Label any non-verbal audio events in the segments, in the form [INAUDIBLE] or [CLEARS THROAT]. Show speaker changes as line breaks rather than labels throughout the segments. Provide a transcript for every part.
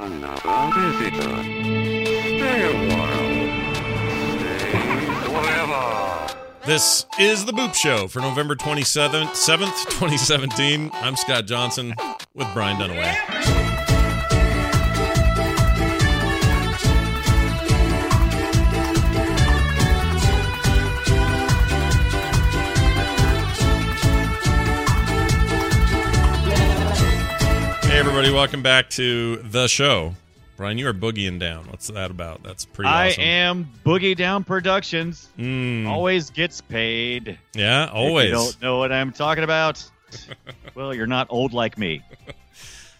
Another visitor. Stay a while. Stay forever.
This is the Boop Show for November 27th, 7th, 2017. I'm Scott Johnson with Brian Dunaway. Hey, everybody, welcome back to the show. Brian, you are boogieing down. What's that about? That's pretty
I
awesome.
am Boogie Down Productions.
Mm,
Always gets paid.
yeah, always.
you don't know what I'm talking about? [LAUGHS] well, you're not old like me.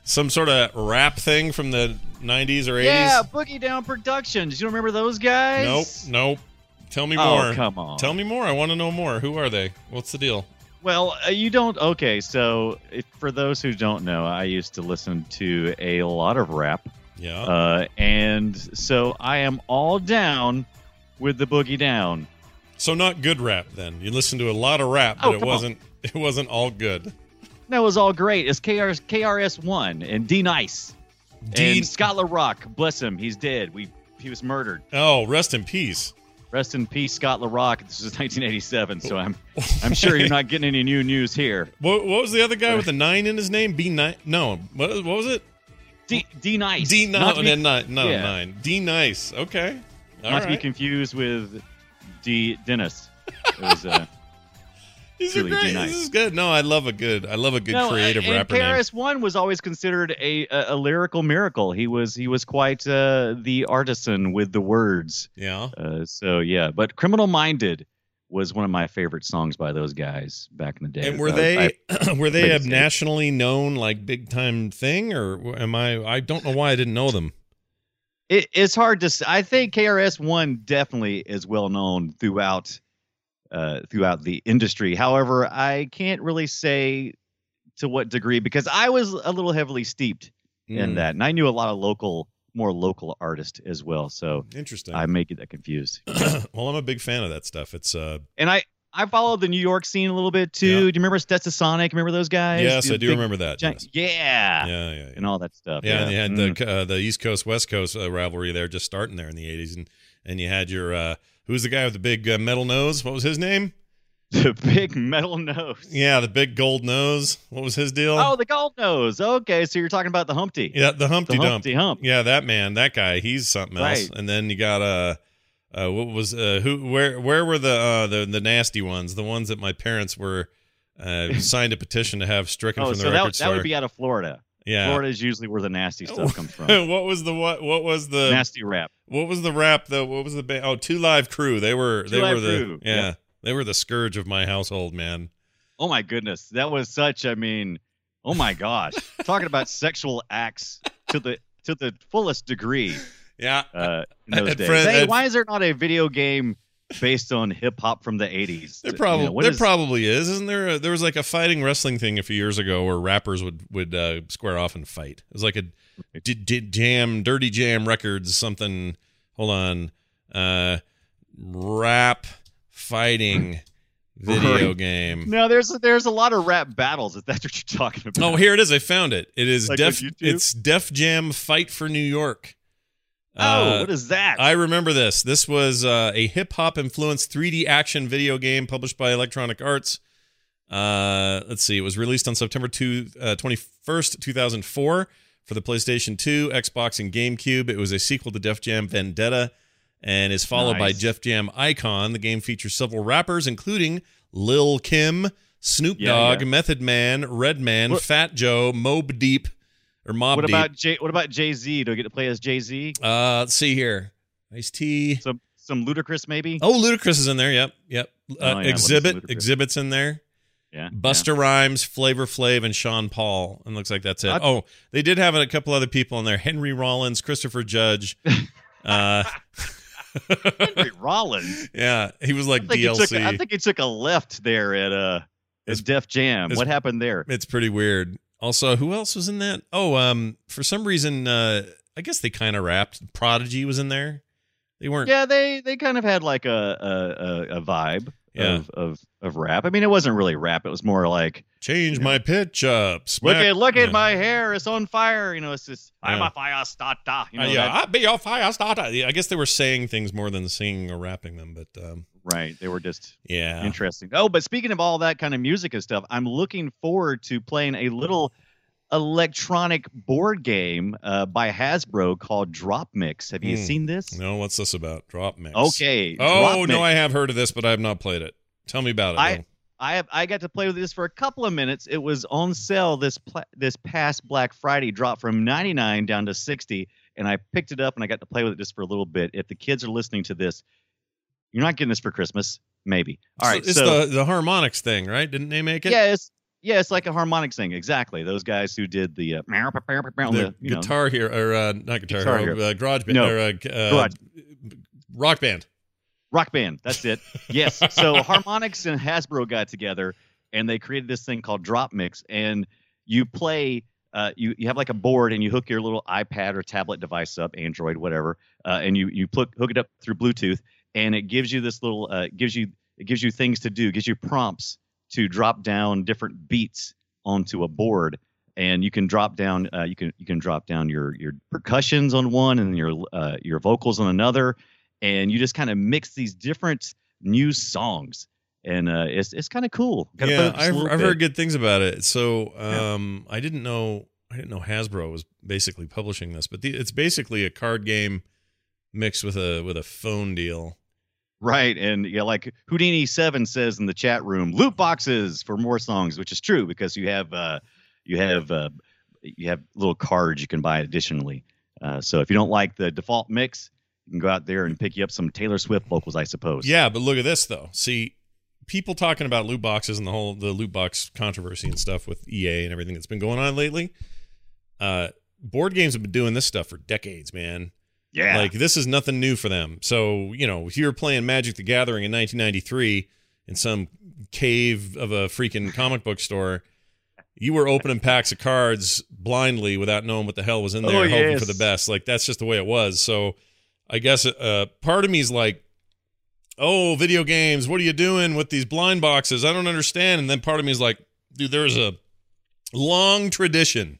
Some sort of rap thing from the 90s or 80s?
Yeah, Boogie Down Productions. You don't remember those guys?
Nope, nope. Tell me
Oh,
more.
come on.
Tell me more. I want to know more. Who are they? What's the deal?
Well, uh, you don't. Okay, so if, for those who don't know, I used to listen to a lot of rap,
Yeah.
uh, and so I am all down with the Boogie Down.
so not good rap then. You listened to a lot of rap,
Oh,
but it wasn't it wasn't all good.
That was all great. It's KRS KRS One and D Nice
D-
and Scott LaRock. Bless him, he's dead. We he was murdered.
Oh, rest in peace.
Rest in peace, Scott LaRock. This is [LAUGHS] 1987, so I'm [LAUGHS] I'm sure you're not getting any new news here.
What, what was the other guy with the 9 in his name? B nine? No. What, what was it?
D D Nice.
D
Not
no,
to be-
no, no, no,
yeah.
9. D nice. Okay. All
not to be confused with D Dennis. It was uh,
These are great.
Nice.
This is good. No, I love a good I love a good
no,
creative
and
rapper name.
KRS One was always considered a, a a lyrical miracle. He was he was quite uh, the artisan with the words.
Yeah.
Uh, so yeah, but Criminal Minded was one of my favorite songs by those guys back in the day.
And were
Uh,
they
I- [CLEARS THROAT]
were they a
it
nationally known like big time thing or am I I don't know why I didn't know them.
it, it's hard to. s- I think KRS One definitely is well known throughout uh, throughout the industry. However, I can't really say to what degree because I was a little heavily steeped in
Mm,
that, and I knew a lot of local, more local artists as well. So
Interesting.
I may get that confused. [CLEARS THROAT]
well, I'm a big fan of that stuff. It's uh
And I I followed the New York scene a little bit too.
Yeah.
Do you remember Stetsasonic? Remember those guys?
yes, I do
big
remember that.
giant-
yes.
Yeah.
Yeah, yeah, yeah.
And all that stuff.
Yeah, and you had
Mm.
the uh, the East Coast West Coast uh, rivalry there just starting there in the 80s and and you had your uh who's the guy with the big uh, metal nose? What was his name? [LAUGHS]
the big metal nose.
Yeah, the big gold nose. What was his deal?
Oh, the gold nose. Okay, so you're talking about the Humpty.
yeah, the
the
Humpty Dump.
Humpty Hump.
Yeah, that man, that guy, he's something else.
Right.
And then you got uh, uh what was uh who where where were the uh the the nasty ones, the ones that my parents were uh signed a petition to have stricken
Oh,
from the
so
record
that, that would be out of Florida.
Yeah.
Florida is usually where the nasty stuff comes from. [LAUGHS]
what was the what what was the
nasty rap.
what was the rap though? What was the ba- oh two live crew? They were
Two
they
Live
were the
Crew,
yeah, they were the scourge of my household, man.
Oh my goodness, that was such. I mean, oh my gosh, [LAUGHS] talking about sexual acts to the to the fullest degree
Yeah,
uh, in [LAUGHS] those days.
I
hey, why is there not a video game based on hip hop from the '80s?
There
You
probably
know,
there
is-
probably is, isn't there? A, there was like a fighting wrestling thing a few years ago where rappers would would uh, square off and fight. It was like a d- d- jam, dirty jam records, something. Hold on, uh, rap fighting [CLEARS THROAT] video game.
No, there's there's a lot of rap battles. If that's what you're talking about.
Oh, here it is. I found it. It is
Like
Def. It's Def Jam Fight for New York.
Oh,
Uh,
what is that?
I remember this. This was uh, a hip hop influenced 3D action video game published by Electronic Arts. Uh, let's see. It was released on September 2, uh, 21st, 2004 for the PlayStation 2, Xbox, and GameCube. It was a sequel to Def Jam Vendetta and is followed by Def Jam Icon. The game features several rappers, including Lil Kim, Snoop
Yeah,
Dogg,
yeah.
Method Man, Redman, Fat Joe, Mobb Deep, or Mob
what
Deep.
about Jay? What about Jay Z? Do I get to play as Jay Z?
uh, let's see here. Ice T.
Some some Ludacris maybe.
Oh, Ludacris is in there. Yep, yep. Uh,
Oh, yeah, I love me some Xzibit,
Xzibit's in there.
Yeah.
Busta Rhymes, Flavor Flav, and Sean Paul. And looks like that's it.
I-
oh, they did have a couple other people in there: Henry Rollins, Christopher Judge. [LAUGHS] Uh.
Henry Rollins. [LAUGHS]
yeah, he was like
I
DLC.
took, I think he took a left there at uh
It's-
Def Jam.
it's-
What happened there?
It's pretty weird. Also, who else was in that? Oh, um, for some reason, uh, I guess they kind of rapped. Prodigy was in there. They weren't.
Yeah, they they kind of had like a a, a, a vibe
Yeah.
of, of of rap. I mean, it wasn't really rap. It was more like
Change my pitch up.
look at look
Yeah.
at my hair, it's on fire. You know, it's just I'm a fire starter. You know,
Uh, yeah,
that-
I'll be your fire starter. Yeah, I guess they were saying things more than singing or rapping them, but um,
right. They were just
yeah.
interesting. Oh, but speaking of all that kind of music and stuff, I'm looking forward to playing a little electronic board game uh, by Hasbro called Drop Mix. Have you
Hmm.
seen this?
No, what's this about? Drop mix.
Okay.
Oh no. I have heard of this, but I have not played it. Tell me about it.
I-. I have I got to play with this for a couple of minutes. It was on sale this pla- this past Black Friday, dropped from 99 down to 60, and I picked it up and I got to play with it just for a little bit. If the kids are listening to this, you're not getting this for Christmas, maybe. All right,
it's
so
the the Harmonix thing, right? Didn't they make it?
yeah, it's yeah, it's like a Harmonix thing, exactly. Those guys who did the uh,
the
the, you know,
guitar here or uh, not guitar,
Guitar
hero,
Hero.
uh, garage band
No.
or uh, uh,
Garage.
rock band.
Rock Band. That's it. [LAUGHS] Yes. So Harmonix and Hasbro got together and they created this thing called Drop Mix, and you play. Uh, you you have like a board and you hook your little iPad or tablet device up, Android, whatever, uh, and you you put hook it up through Bluetooth, and it gives you this little uh, gives you it gives you things to do, gives you prompts to drop down different beats onto a board, and you can drop down uh, you can you can drop down your your percussions on one and your uh, your vocals on another, and you just kind of mix these different new songs, and uh, it's it's kind of cool. Play
Yeah,
with it just a
I've, I've heard good things about it. So
Yeah.
um, I didn't know I didn't know Hasbro was basically publishing this, but the, it's basically a card game mixed with a with a phone deal.
Right, and yeah, like Houdini Seven says in the chat room, loot boxes for more songs, which is true because you have uh, you have uh, you have little cards you can buy additionally. Uh, so if you don't like the default mix, you can go out there and pick you up some Taylor Swift vocals, I suppose.
Yeah, but look at this though. See, people talking about loot boxes and the whole the loot box controversy and stuff with EA and everything that's been going on lately. Uh, board games have been doing this stuff for decades, man.
Yeah,
Like this is nothing new for them. So you know, if you're playing Magic the Gathering in 1993 in some cave of a freaking comic book store, you were opening packs of cards blindly without knowing what the hell was in there,
Oh,
hoping
yes.
for the best. Like that's just the way it was. So I guess uh, part of me is like, oh, video games, what are you doing with these blind boxes? I don't understand. And then part of me is like, dude, there's a long tradition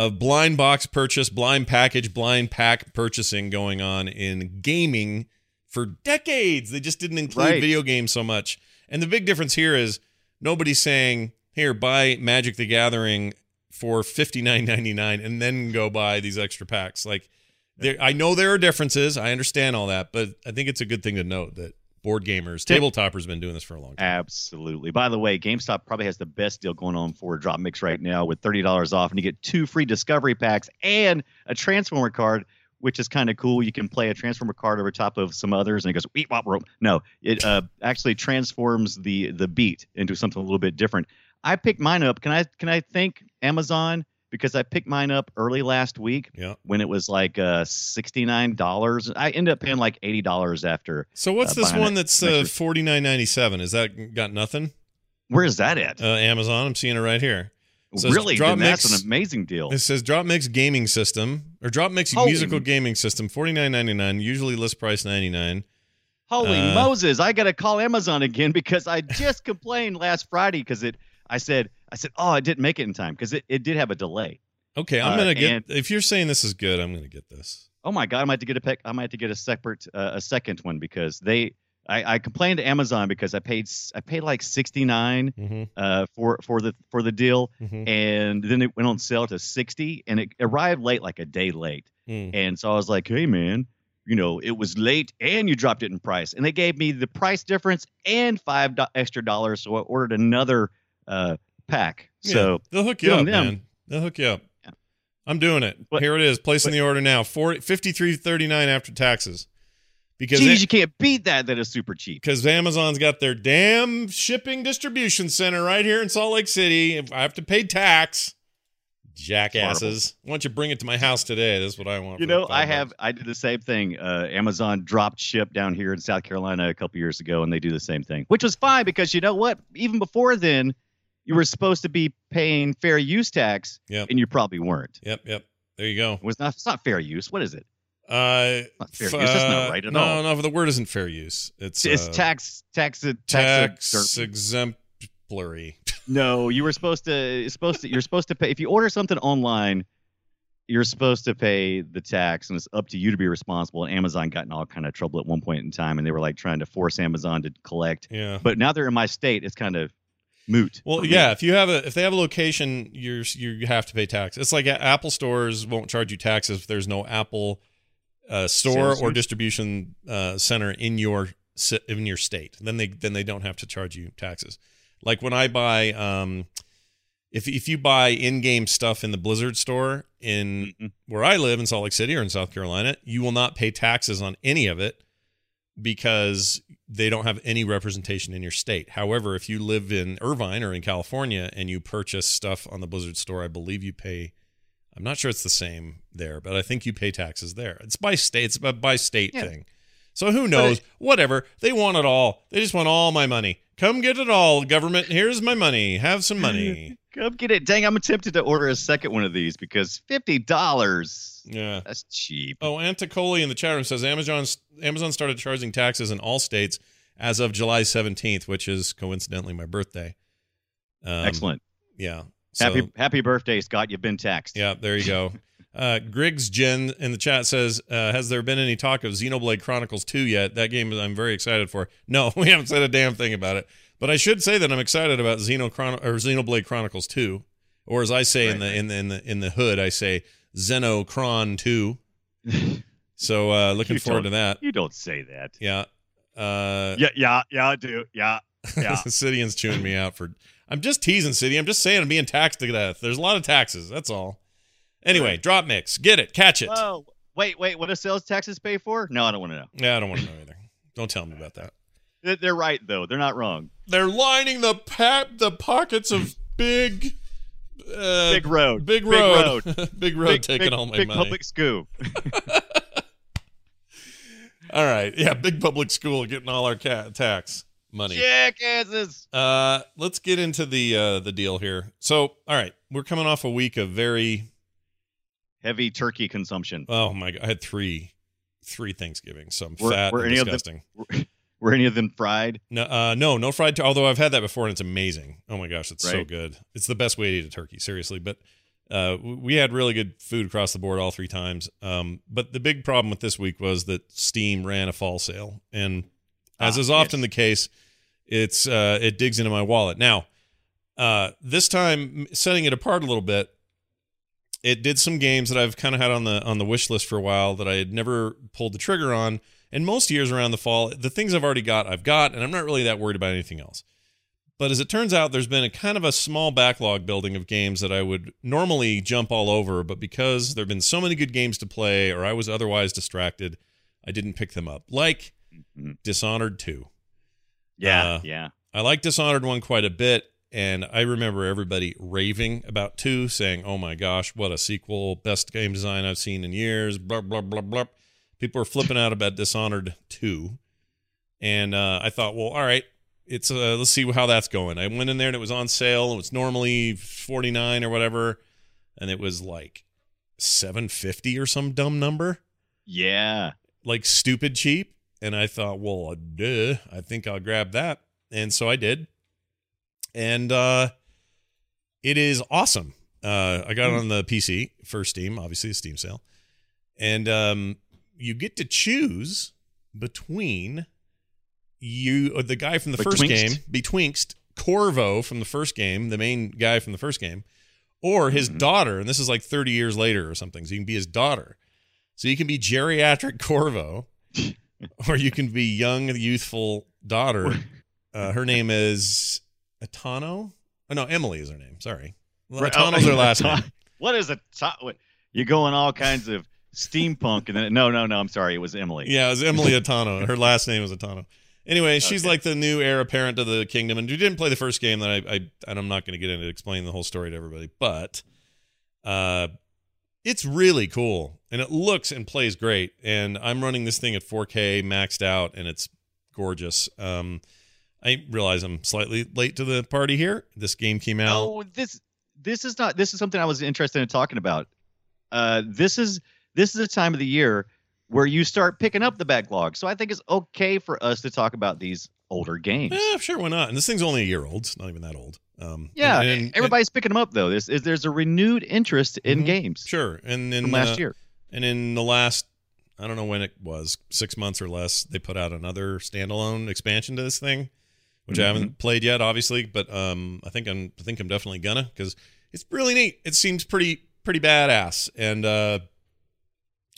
of blind box purchase, blind package, blind pack purchasing going on in gaming for decades. They just didn't include
Right.
video games so much. And the big difference here is nobody's saying, here, buy Magic the Gathering for fifty nine ninety nine and then go buy these extra packs. Like there I know there are differences. I understand all that, but I think it's a good thing to note that board gamers, tabletoppers been doing this for a long time.
Absolutely. By the way, GameStop probably has the best deal going on for Drop Mix right now with thirty dollars off, and you get two free Discovery packs and a Transformer card, which is kind of cool. You can play a Transformer card over top of some others, and it goes weep wop rope. No, it uh, actually transforms the the beat into something a little bit different. I picked mine up. Can I can I thank Amazon because I picked mine up early last week
Yeah.
when it was like uh, sixty nine dollars. I ended up paying like eighty dollars after.
So what's
Uh,
this one
it.
that's uh, forty nine ninety seven? Is that got nothing?
Where is that at?
Uh, Amazon. I'm seeing it right here. it says
really?
Drop
Then that's an amazing deal.
It says Drop Mix Gaming System or Drop Mix
Holy-
Musical Gaming System, forty nine ninety nine. Usually list price ninety nine.
Holy
Uh,
Moses! I got to call Amazon again because I just complained last Friday because it. I said, I said, oh, I didn't make it in time because it, it did have a delay.
Okay, I'm
Uh,
gonna get.
and-
if you're saying this is good, I'm gonna get this.
Oh my god, I might have to get a pick. I might have to get a separate, uh, a second one because they. I, I complained to Amazon because I paid I paid like sixty nine
Mm-hmm,
uh, for for the for the deal,
mm-hmm.
and then it went on sale to sixty, and it arrived late, like a day late.
Mm.
And so I was like, hey, man, you know, it was late and you dropped it in price. And they gave me the price difference and five do- extra dollars. So I ordered another uh, pack. So
They'll hook you up,
them.
man. They'll hook you up.
Yeah.
I'm doing it.
But-
Here it is. Placing
but-
the order now. 40, 53.39 after taxes. because
Jeez,
it-
you can't beat that. That is super cheap.
because Amazon's got their damn shipping distribution center right here in Salt Lake City. If I have to pay tax, jackasses. Why don't you bring it to my house today? That's what I want.
You know, I have
bucks.
I did the same thing. Uh, Amazon dropped ship down here in South Carolina a couple years ago, and they do the same thing, which was fine because you know what? Even before then, you were supposed to be paying fair use tax,
Yep.
and you probably weren't.
Yep, yep. There you go.
It was not. It's not fair use. What is it?
Uh,
Not fair use. That's not
uh,
right at
no,
all.
No, no. the word isn't fair use. It's
It's
uh,
tax tax tax.
tax exemplary. [LAUGHS]
No, you were supposed to. Supposed to. You're supposed to pay if you order something online. You're supposed to pay the tax, and it's up to you to be responsible. And Amazon got in all kind of trouble at one point in time, and they were like trying to force Amazon to collect.
Yeah.
But now they're in my state. It's kind of moot.
Well,
me.
yeah. If you have a if they have a location, you're you have to pay tax. It's like Apple stores won't charge you taxes if there's no Apple uh, store
Sales
or distribution uh, center in your in your state. Then they then they don't have to charge you taxes. Like when I buy, um, if if you buy in game stuff in the Blizzard store in
Mhm.
where I live in Salt Lake City or in South Carolina, you will not pay taxes on any of it because they don't have any representation in your state. However, if you live in Irvine or in California and you purchase stuff on the Blizzard store, I believe you pay. I'm not sure it's the same there, but I think you pay taxes there. It's by state. It's a by state
Yeah.
thing. So who knows? Whatever. They want it all. They just want all my money. Come get it all, government. Here's my money. Have some money. [LAUGHS]
Come get it. Dang, I'm tempted to order a second one of these because fifty dollars.
Yeah.
That's cheap.
Oh, Anticoli in the chat room says Amazon Amazon started charging taxes in all states as of July 17th, which is coincidentally my birthday. Um,
Excellent.
Yeah. So,
Happy happy birthday, Scott. You've been taxed.
Yeah, there you go. [LAUGHS] Uh, Griggs Jen in the chat says, uh, "Has there been any talk of Xenoblade Chronicles 2 yet? That game I'm very excited for. [LAUGHS] No, we haven't said a damn thing about it. But I should say that I'm excited about Xenochron- or Xenoblade Chronicles 2, or as I say in
Right,
the in the in the in the hood, I say Xenocron 2. [LAUGHS] So uh, looking
You
forward to that.
You don't say that.
Yeah. Uh,
Yeah, yeah, yeah, I do. Yeah, yeah. [LAUGHS]
Sidian's chewing me out for. I'm just teasing City. I'm just saying I'm being taxed to death. There's a lot of taxes. That's all. Anyway, drop mix. Get it. Catch it.
Oh, wait, wait. What do sales taxes pay for? No, I don't want to know.
Yeah, I don't want to know either. Don't tell me about that.
They- They're right though. They're not wrong.
They're lining the pa- the pockets of big, uh,
Big road.
big
Big
road,
road. [LAUGHS]
big road,
Big,
taking
big,
all my
big
money.
public school. [LAUGHS]
All right, yeah, big public school getting all our ca- tax money.
Jackasses.
Uh, let's get into the uh, the deal here. So, all right, we're coming off a week of very
Heavy turkey consumption.
Oh my god, I had three three Thanksgivings, so I'm
Were-
fat
were
and
any of them-
disgusting.
Were [LAUGHS] any of them fried?
No, uh, no, no fried. Tur- although I've had that before and it's amazing. Oh my gosh, it's so good. It's the best way to eat a turkey, seriously. But uh, we had really good food across the board all three times. Um, but the big problem with this week was that Steam ran a fall sale, and as
Ah,
is often
yes.
the case, it's uh, it digs into my wallet. Now, uh, this time, setting it apart a little bit, it did some games that I've kind of had on the on the wish list for a while that I had never pulled the trigger on. And most years around the fall, the things I've already got, I've got, and I'm not really that worried about anything else. But as it turns out, there's been a kind of a small backlog building of games that I would normally jump all over, but because there've been so many good games to play, or I was otherwise distracted, I didn't pick them up. Like
Mhm.
Dishonored 2.
Yeah,
Uh,
yeah.
I like Dishonored 1 quite a bit, and I remember everybody raving about 2, saying, oh my gosh, what a sequel, best game design I've seen in years, blah, blah, blah, blah. People were flipping out about Dishonored 2. And uh, I thought, well, all right, it's uh, let's see how that's going. I went in there and it was on sale. It was normally 49 or whatever, and it was like 750 or some dumb number
Yeah.
like stupid cheap. And I thought, well, uh, duh, I think I'll grab that. And so I did. And uh, it is awesome. Uh, I got it on the PC for Steam, obviously a Steam sale. And um, you get to choose between you, uh, the guy from the first game, betwinkst Corvo from the first game, the main guy from the first game, or his
Mhm.
daughter. And this is like 30 years later or something. So you can be his daughter. So you can be geriatric Corvo, [LAUGHS] or you can be young, youthful daughter. Uh, her name is Atano. Oh no, Emily is her name. Sorry, well,
Right,
Atano's
oh,
her [LAUGHS] last name.
What is? What, you're going all kinds of steampunk, and then no, no, no. I'm sorry, it was Emily.
Yeah, it was Emily [LAUGHS] Atano. Her last name was Atano. Anyway, she's
Okay.
like the new heir apparent to the kingdom, and we didn't play the first game. That I, I and I'm not going to get into explaining the whole story to everybody, but uh, it's really cool, and it looks and plays great. And I'm running this thing at 4K maxed out, and it's gorgeous. Um, I realize I'm slightly late to the party here. This game came out.
Oh, this this is not. This is something I was interested in talking about. Uh, this is this is a time of the year where you start picking up the backlog. So I think it's okay for us to talk about these older games.
Eh, sure, why not? And this thing's only a year old. It's not even that old. Um,
yeah,
and- and-
everybody's picking them up though. There's is there's a renewed interest in
Mhm.
games
Sure, and in
last
uh,
year.
And in the last, I don't know when it was, six months or less, they put out another standalone expansion to this thing, which I
Mm-hmm.
haven't played yet, obviously. But um, I think I'm, I think I'm definitely gonna because it's really neat. It seems pretty, pretty badass, and uh,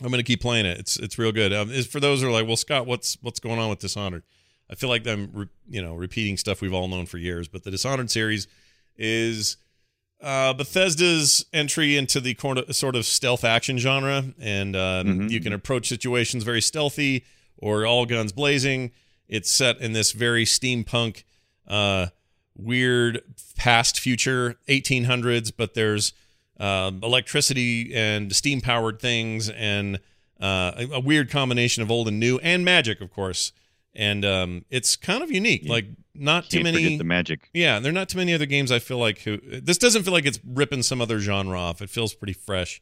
I'm gonna keep playing it. It's, it's real good. Um, is for those who are like, well, Scott, what's, what's going on with Dishonored? I feel like I'm, re- you know, repeating stuff we've all known for years. But the Dishonored series is uh, Bethesda's entry into the sort of stealth action genre, and um,
Mhm.
you can approach situations very stealthy or all guns blazing. It's set in this very steampunk, uh, weird past future, 1800s, but there's um electricity and steam powered things and uh, a, a weird combination of old and new and magic, of course. And um, it's kind of unique.
Yeah.
Like not too
Can't
many.
the magic.
Yeah, there are not too many other games I feel like who this doesn't feel like it's ripping some other genre off. It feels pretty fresh,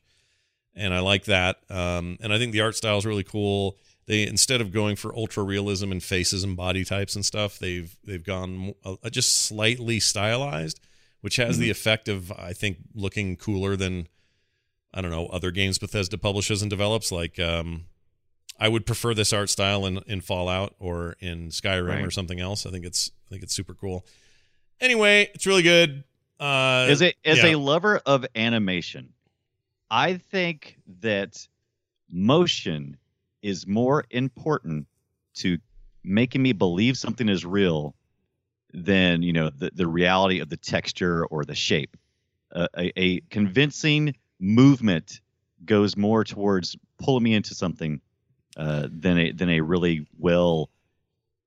and I like that. Um, and I think the art style is really cool. They instead of going for ultra realism and faces and body types and stuff, they've they've gone uh, just slightly stylized, which has the effect of I think looking cooler than I don't know other games Bethesda publishes and develops. Like um, I would prefer this art style in in Fallout or in Skyrim
Right.
or something else. I think it's I think it's super cool. Anyway, it's really good. Uh,
as a as
yeah.
a lover of animation, I think that motion is more important to making me believe something is real than you know the, the reality of the texture or the shape. Uh, a, a convincing movement goes more towards pulling me into something uh, than a than a really well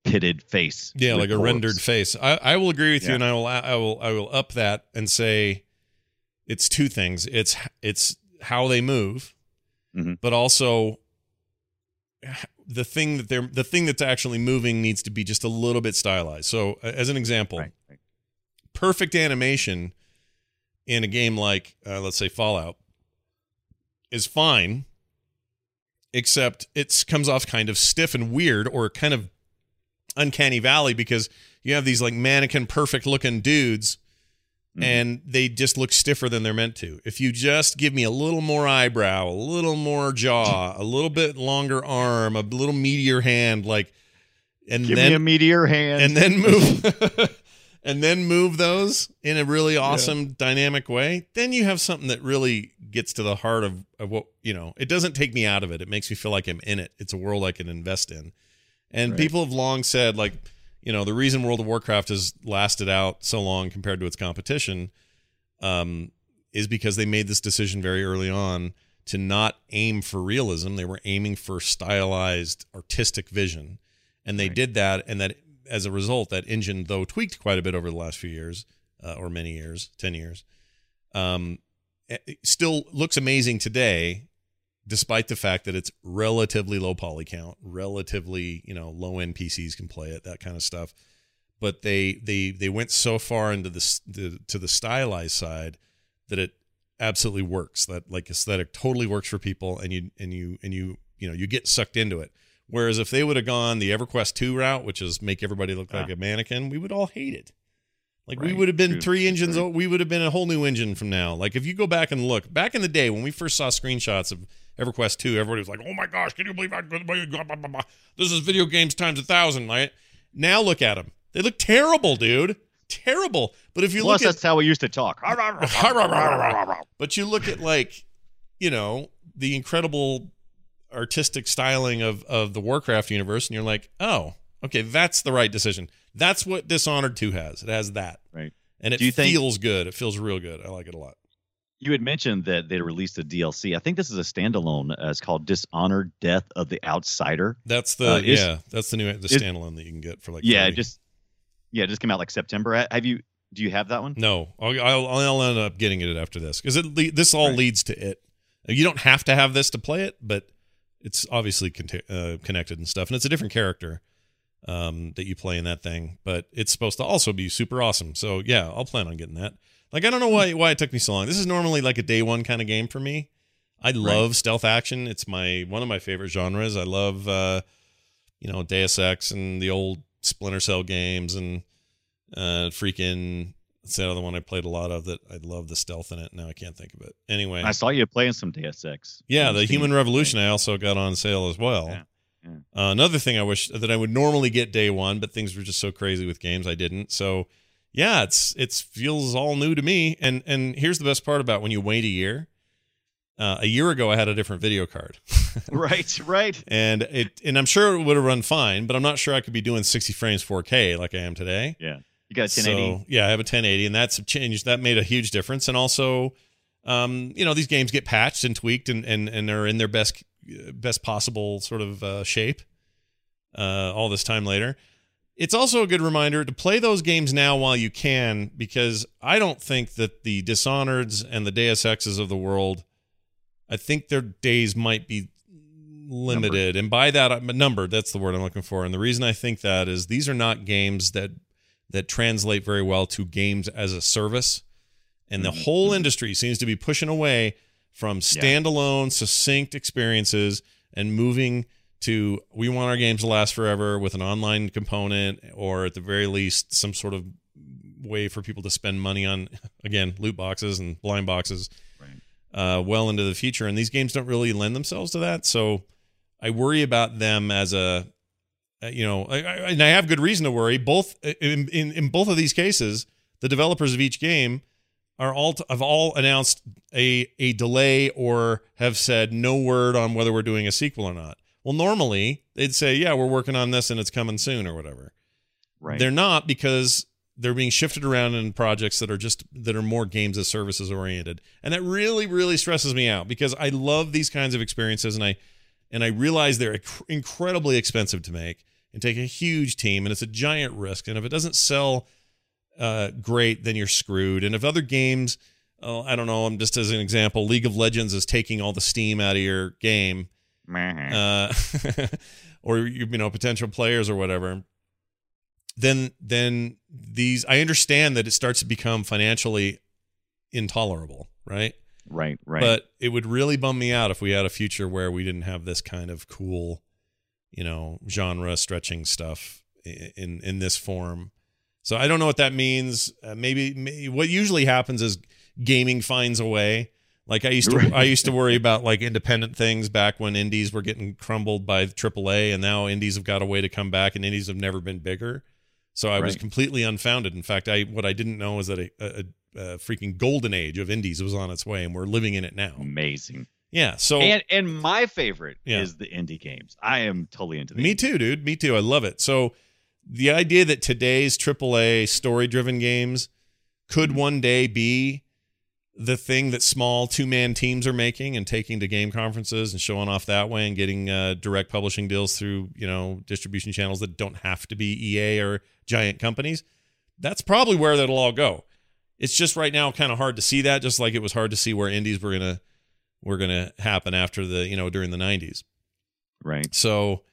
pitted face.
yeah, like a rendered face. I, I will agree with you, and I will I will I will up that and say it's two things. It's it's how they move,
Mhm.
but also the thing that they're the thing that's actually moving needs to be just a little bit stylized. So, uh, as an example,
Right, right.
perfect animation in a game like uh, let's say Fallout is fine except it comes off kind of stiff and weird or kind of uncanny valley because you have these like mannequin perfect looking dudes
Mhm.
and they just look stiffer than they're meant to. If you just give me a little more eyebrow, a little more jaw, a little bit longer arm, a little meatier hand like and
Give
then
me a meteor hand.
and then move [LAUGHS] and then move those in a really awesome dynamic way then you have something that really gets to the heart of, of what you know it doesn't take me out of it it makes me feel like i'm in it it's a world i can invest in and
Right.
people have long said like you know the reason world of warcraft has lasted out so long compared to its competition um, is because they made this decision very early on to not aim for realism they were aiming for stylized artistic vision and they
Right.
did that and that as a result that engine though tweaked quite a bit over the last few years uh, or many years 10 years um, it still looks amazing today despite the fact that it's relatively low poly count relatively you know low end pcs can play it that kind of stuff. But they they they went so far into this the, to the stylized side that it absolutely works that like aesthetic totally works for people and you and you and you you know you get sucked into it. Whereas if they would have gone the everquest 2 route which is make everybody look like
Ah.
a mannequin we would all hate it. Like we would have been
True.
three engines o- we would have been a whole new engine from now. Like if you go back and look back in the day when we first saw screenshots of everquest 2 everybody was like oh my gosh can you believe that this is video games times a thousand right now look at them they look terrible dude terrible but if you
Plus,
look at
that's how we used to talk.
but you look at like, you know, the incredible artistic styling of of the Warcraft universe, and you're like, oh, okay, that's the right decision. That's what Dishonored 2 has. It has that.
Right.
And it
you think-
feels good. It feels real good. I like it a lot.
You had mentioned that they released a DLC. I think this is a standalone. Uh, it's called Dishonored: Death of the Outsider.
That's the
Uh, is-
yeah. That's the new the
is-
standalone that you can get for like
yeah,
30.
just yeah, it just came out like September. Ha- Have you? Do you have that one?
No, I'll, I'll, I'll end up getting it after this because it this all
Right.
leads to it. You don't have to have this to play it, but it's obviously conti- uh, connected and stuff, and it's a different character um, that you play in that thing. But it's supposed to also be super awesome. So yeah, I'll plan on getting that. Like I don't know why why it took me so long. This is normally like a day one kind of game for me. I love stealth action. It's my one of my favorite genres. I love uh, you know Deus Ex and the old Splinter Cell games and uh, freaking it's the other one I played a lot of that I love the stealth in it. Now I can't think of it. Anyway,
I saw you playing some Deus Ex.
yeah, the Human Revolution I also got on sale as well.
Yeah, yeah.
Uh, another thing I wish that I would normally get day one, but things were just so crazy with games I didn't. So yeah, it's it's feels all new to me. And and here's the best part about when you wait a year. Uh, a year ago, I had a different video card, [LAUGHS]
right, right.
and it and I'm sure it would have run fine, but I'm not sure I could be doing 60 frames 4K like I am today.
Yeah, you got 1080.
So, yeah, I have a 1080, and that's changed. that made a huge difference. And also, um, you know, these games get patched and tweaked, and and and are in their best best possible sort of uh, shape. Uh, all this time later, it's also a good reminder to play those games now while you can, because I don't think that the Dishonoreds and the Deus Exes of the world, I think their days might be limited. And by that I'm numbered that's the word i'm looking for. And the reason i think that is these are not games that that translate very well to games as a service. And the mm-hmm. whole mm-hmm. industry seems to be pushing away from standalone succinct experiences and moving to we want our games to last forever with an online component or at the very least some sort of way for people to spend money on [LAUGHS] again loot boxes and blind boxes uh, well into the future. And these games don't really lend themselves to that. So i worry about them as a uh, you know I, I, and i have good reason to worry. Both in, in, in both of these cases the developers of each game are all have all announced a a delay or have said no word on whether we're doing a sequel or not well normally they'd say yeah we're working on this and it's coming soon or whatever
right.
they're not because they're being shifted around in projects that are just that are more games as services oriented. And that really really stresses me out because I love these kinds of experiences and I and I realize they're incredibly expensive to make and take a huge team and it's a giant risk and if it doesn't sell uh, great then you're screwed. And if other games oh, I don't know, I'm just as an example, League of Legends is taking all the steam out of your game uh, [LAUGHS] or you know potential players or whatever. Then then these i understand that it starts to become financially intolerable right?
Right, right.
but it would really bum me out if we had a future where we didn't have this kind of cool you know genre stretching stuff in in this form. So i don't know what that means. Uh, maybe, may what usually happens is gaming finds a way like i used to
Right.
i used to worry about like independent things back when indies were getting crumbled by AAA and now indies have got a way to come back and indies have never been bigger so i was completely unfounded in fact i what i didn't know is that a, a, a freaking golden age of indies was on its way and we're living in it now
Amazing.
yeah so
and and my favorite
Yeah.
is the indie games. I am totally into the
Me too, dude. Me too. I love it. So the idea that today's AAA story-driven games could mm-hmm. one day be the thing that small two-man teams are making and taking to game conferences and showing off that way and getting uh, direct publishing deals through you know distribution channels that don't have to be EA or giant companies. That's probably where that'll all go. It's just right now kind of hard to see that, just like it was hard to see where indies were gonna were gonna happen after the you know during the '90s.
Right.
So,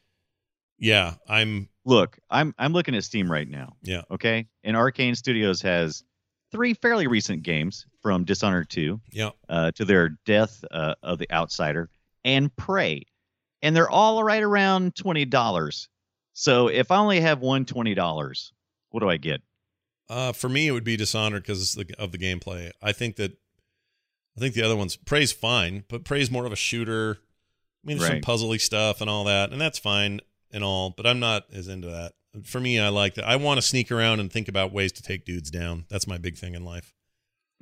yeah, I'm
Look, I'm I'm looking at Steam right now.
yeah,
Okay, and Arkane Studios has three fairly recent games from Dishonored 2
yeah.
uh, to their Death uh, of the Outsider and Prey, and they're all right around twenty dollars. So if I only have one twenty dollars, what do I get?
Uh, for me, it would be Dishonored because of the gameplay. I think that I think the other ones Prey's fine, but Prey's more of a shooter. I mean, there's
Right.
some puzzly stuff and all that, and that's fine and all, but I'm not as into that. For me, I like that. I want to sneak around and think about ways to take dudes down. That's my big thing in life.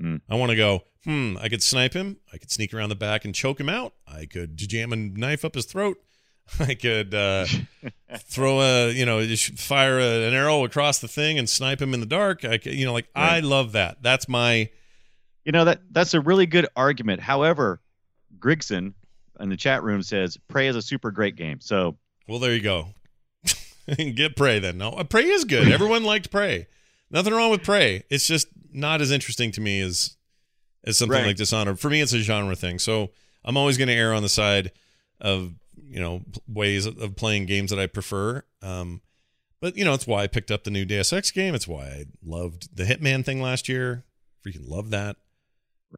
Mm.
I want to go, hmm, I could snipe him. I could sneak around the back and choke him out. I could jam a knife up his throat. [LAUGHS] I could uh, [LAUGHS] throw a, you know, fire a, an arrow across the thing and snipe him in the dark. I could, you know, like I love that. That's my
You know that that's a really good argument. However, Grigson in the chat room says Prey is a super great game. So
Well, there you go. [LAUGHS] Get Prey then. No, uh, Prey is good. Everyone liked Prey. Nothing wrong with Prey. It's just not as interesting to me as as something
Right.
like Dishonored. For me, it's a genre thing. So I'm always going to err on the side of you know ways of playing games that I prefer. Um, but you know, it's why I picked up the new Deus Ex game. It's why I loved the Hitman thing last year. Freaking love that.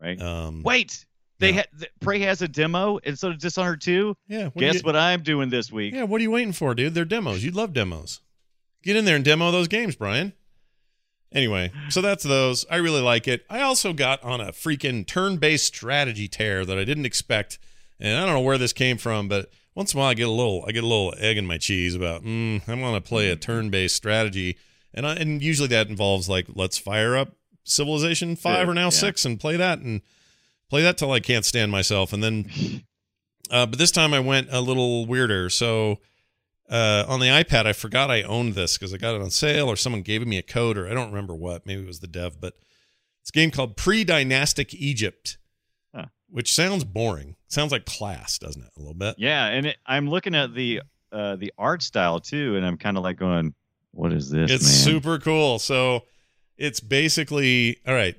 right.
Um,
Wait, they
yeah.
ha- Prey has a demo instead of Dishonored two.
yeah. What
Guess
you-
what I'm doing this week?
Yeah, what are you waiting for, dude? They're demos. You love demos. Get in there and demo those games, Brian. Anyway, so that's those. I really like it. I also got on a freaking turn-based strategy tear that I didn't expect, and I don't know where this came from, but once in a while I get a little, I get a little egg in my cheese about, mm, I'm going to play a turn-based strategy, and I, and usually that involves like let's fire up Civilization Five or now
yeah.
Six and play that and play that till I can't stand myself, and then uh, but this time I went a little weirder. So uh, on the iPad, I forgot I owned this because I got it on sale or someone gave me a code or I don't remember what. Maybe it was the dev, but it's a game called Pre Dynastic Egypt,
Huh.
which sounds boring. Sounds like class, doesn't it? A little bit.
Yeah, and it, I'm looking at the uh, the art style too, and I'm kind of like going, "What is this?"
it's
man?
super cool. So it's basically all right.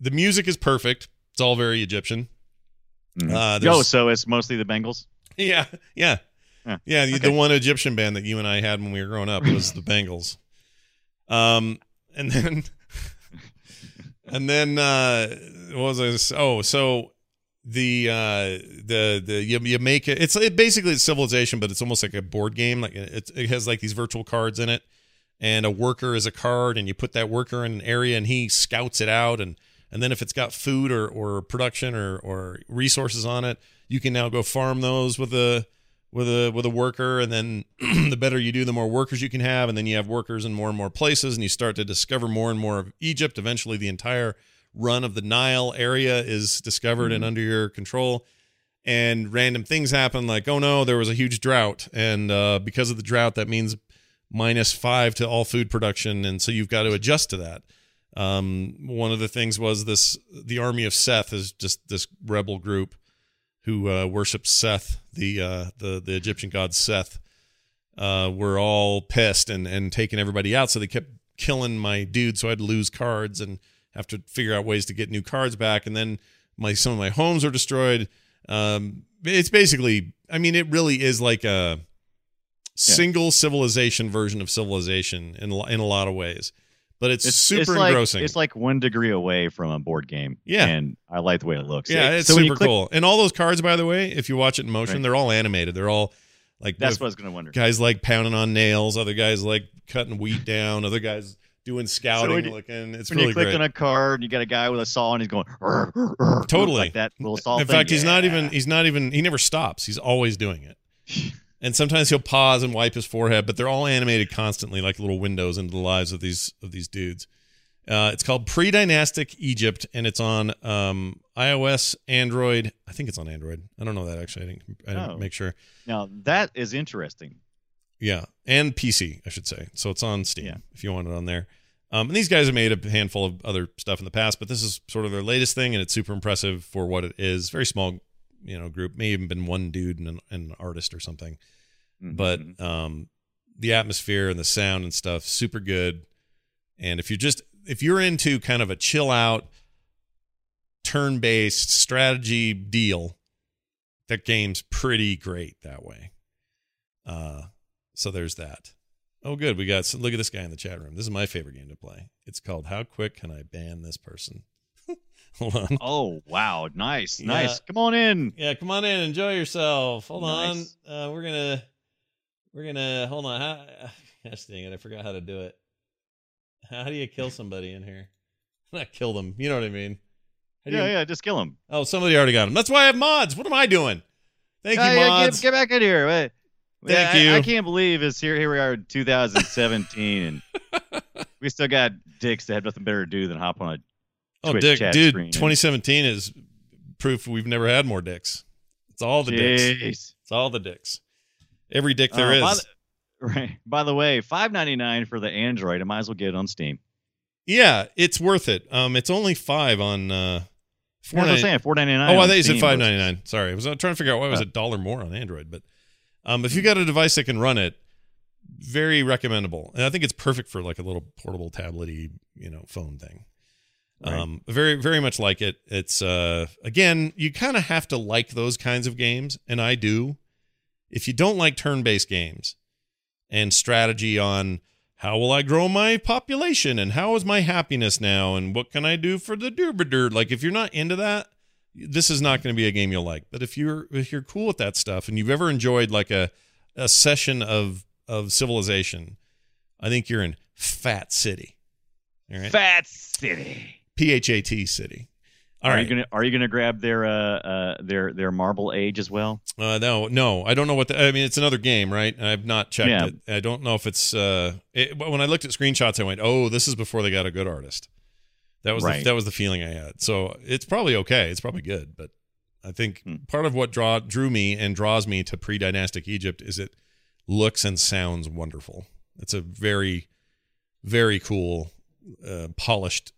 The music is perfect. It's all very Egyptian.
Mhm.
Uh,
oh, so it's mostly the Bangles.
Yeah, yeah,
Yeah,
yeah. The,
okay.
the one Egyptian band that you and I had when we were growing up was the Bangles. Um, and then, [LAUGHS] and then, uh, what was this? Oh, so the uh the the you, you make it. It's it basically it's civilization, but it's almost like a board game. Like it, it has like these virtual cards in it, and a worker is a card, and you put that worker in an area, and he scouts it out, and and then if it's got food or or production or or resources on it, you can now go farm those with a with a with a worker. And then [CLEARS THROAT] the better you do the more workers you can have. And then you have workers in more and more places and you start to discover more and more of Egypt. Eventually the entire run of the Nile area is discovered and under your control. And random things happen like oh no there was a huge drought. And uh, because of the drought that means minus five to all food production. And so you've got to adjust to that um, one of the things was this the army of Seth is just this rebel group who uh, worships Seth, the uh, the the Egyptian god Seth, uh, were all pissed and and taking everybody out. So they kept killing my dude. So I had to lose cards and have to figure out ways to get new cards back. And then my some of my homes are destroyed. Um, it's basically, I mean, it really is like a single civilization version of civilization in in a lot of ways. But it's,
It's
super
it's like,
engrossing.
It's like one degree away from a board game.
Yeah.
and I like the way it looks.
Yeah,
It-
it's
so
super
click-
cool. And all those cards, by the way, if you watch it in motion,
Right.
they're all animated. They're all like
That's what I was gonna wonder.
guys like pounding on nails, other guys like cutting wheat down, other guys doing scouting,
when you-
looking. It's
when
really
you click
great.
on a card, and you got a guy with a saw, and he's going "Rrr, rrr, rrr,"
Totally.
like that little saw.
in
thing.
fact, he's not even. He's not even. He never stops. He's always doing it. [LAUGHS] And sometimes he'll pause and wipe his forehead, but they're all animated constantly, like little windows into the lives of these of these dudes. Uh, it's called Pre-Dynastic Egypt, and it's on um, iOS, Android. I think it's on Android. I don't know that actually. I didn't, I didn't
Oh.
make sure.
Now that is interesting.
Yeah, and PC, I should say. So it's on Steam
Yeah.
if you want it on there. Um, and these guys have made a handful of other stuff in the past, but this is sort of their latest thing, and it's super impressive for what it is. Very small, you know, group. May even been one dude and an, and an artist or something.
Mhm.
But um, the atmosphere and the sound and stuff, super good. And if you're just if you're into kind of a chill out, turn based strategy deal, that game's pretty great that way. Uh, so there's that. Oh, good. We got look at this guy in the chat room. This is my favorite game to play. It's called How Quick Can I Ban This Person? Hold on.
oh wow, nice,
Yeah.
nice. Come on in.
Yeah, come on in, enjoy yourself. Hold
Nice.
on. Uh, we're gonna we're gonna hold on. How, [LAUGHS] gosh dang it, I forgot how to do it. How do you kill [LAUGHS] somebody in here? [LAUGHS] Not kill them. You know what I mean? How
Yeah,
you-
yeah. Just kill them.
Oh, somebody already got them. That's why I have mods. What am I doing? Thank you,
yeah,
mods.
Get, get back in here. Wait.
Thank
I-
you.
I, can't believe it's here. Here we are in 2017, and we still got dicks that have nothing better to do than hop on a
oh,
Twitch
Dick, dude,
screen and-
2017 is proof we've never had more dicks. It's all the dicks. It's all the dicks. Every dick there
Uh,
is.
by the- [LAUGHS] right. By the way, five ninety nine for the Android. I might as well get it on Steam.
Yeah, it's worth it. Um, it's only five on uh,
That's what I'm
$4.99
saying. Four ninety nine.
Oh, I thought you said five ninety nine. Sorry, I was uh, trying to figure out why it was a dollar more on Android. But um, if you got a device that can run it, very recommendable. And I think it's perfect for like a little portable tablety, you know, phone thing.
Right.
Um, very, very much like it. It's uh, again, you kind of have to like those kinds of games, and I do. If you don't like turn-based games and strategy on how will I grow my population and how is my happiness now and what can I do for the doobadur, like if you're not into that, this is not going to be a game you'll like. But if you're if you're cool with that stuff and you've ever enjoyed like a a session of of civilization, I think you're in Fat City. All right.
Fat City.
P H A T City. All
are
right.
you gonna Are you gonna grab their uh, uh their their Marble Age as well?
Uh, no, no, I don't know what. The, I mean, it's another game, right? I've not checked
Yeah.
it. I don't know if it's. Uh, it, when I looked at screenshots, I went, "Oh, this is before they got a good artist." That was the, that was the feeling I had. So it's probably okay. It's probably good, but I think
Hmm.
part of what draw drew me and draws me to pre-dynastic Egypt is it looks and sounds wonderful. It's a very, very cool, uh, polished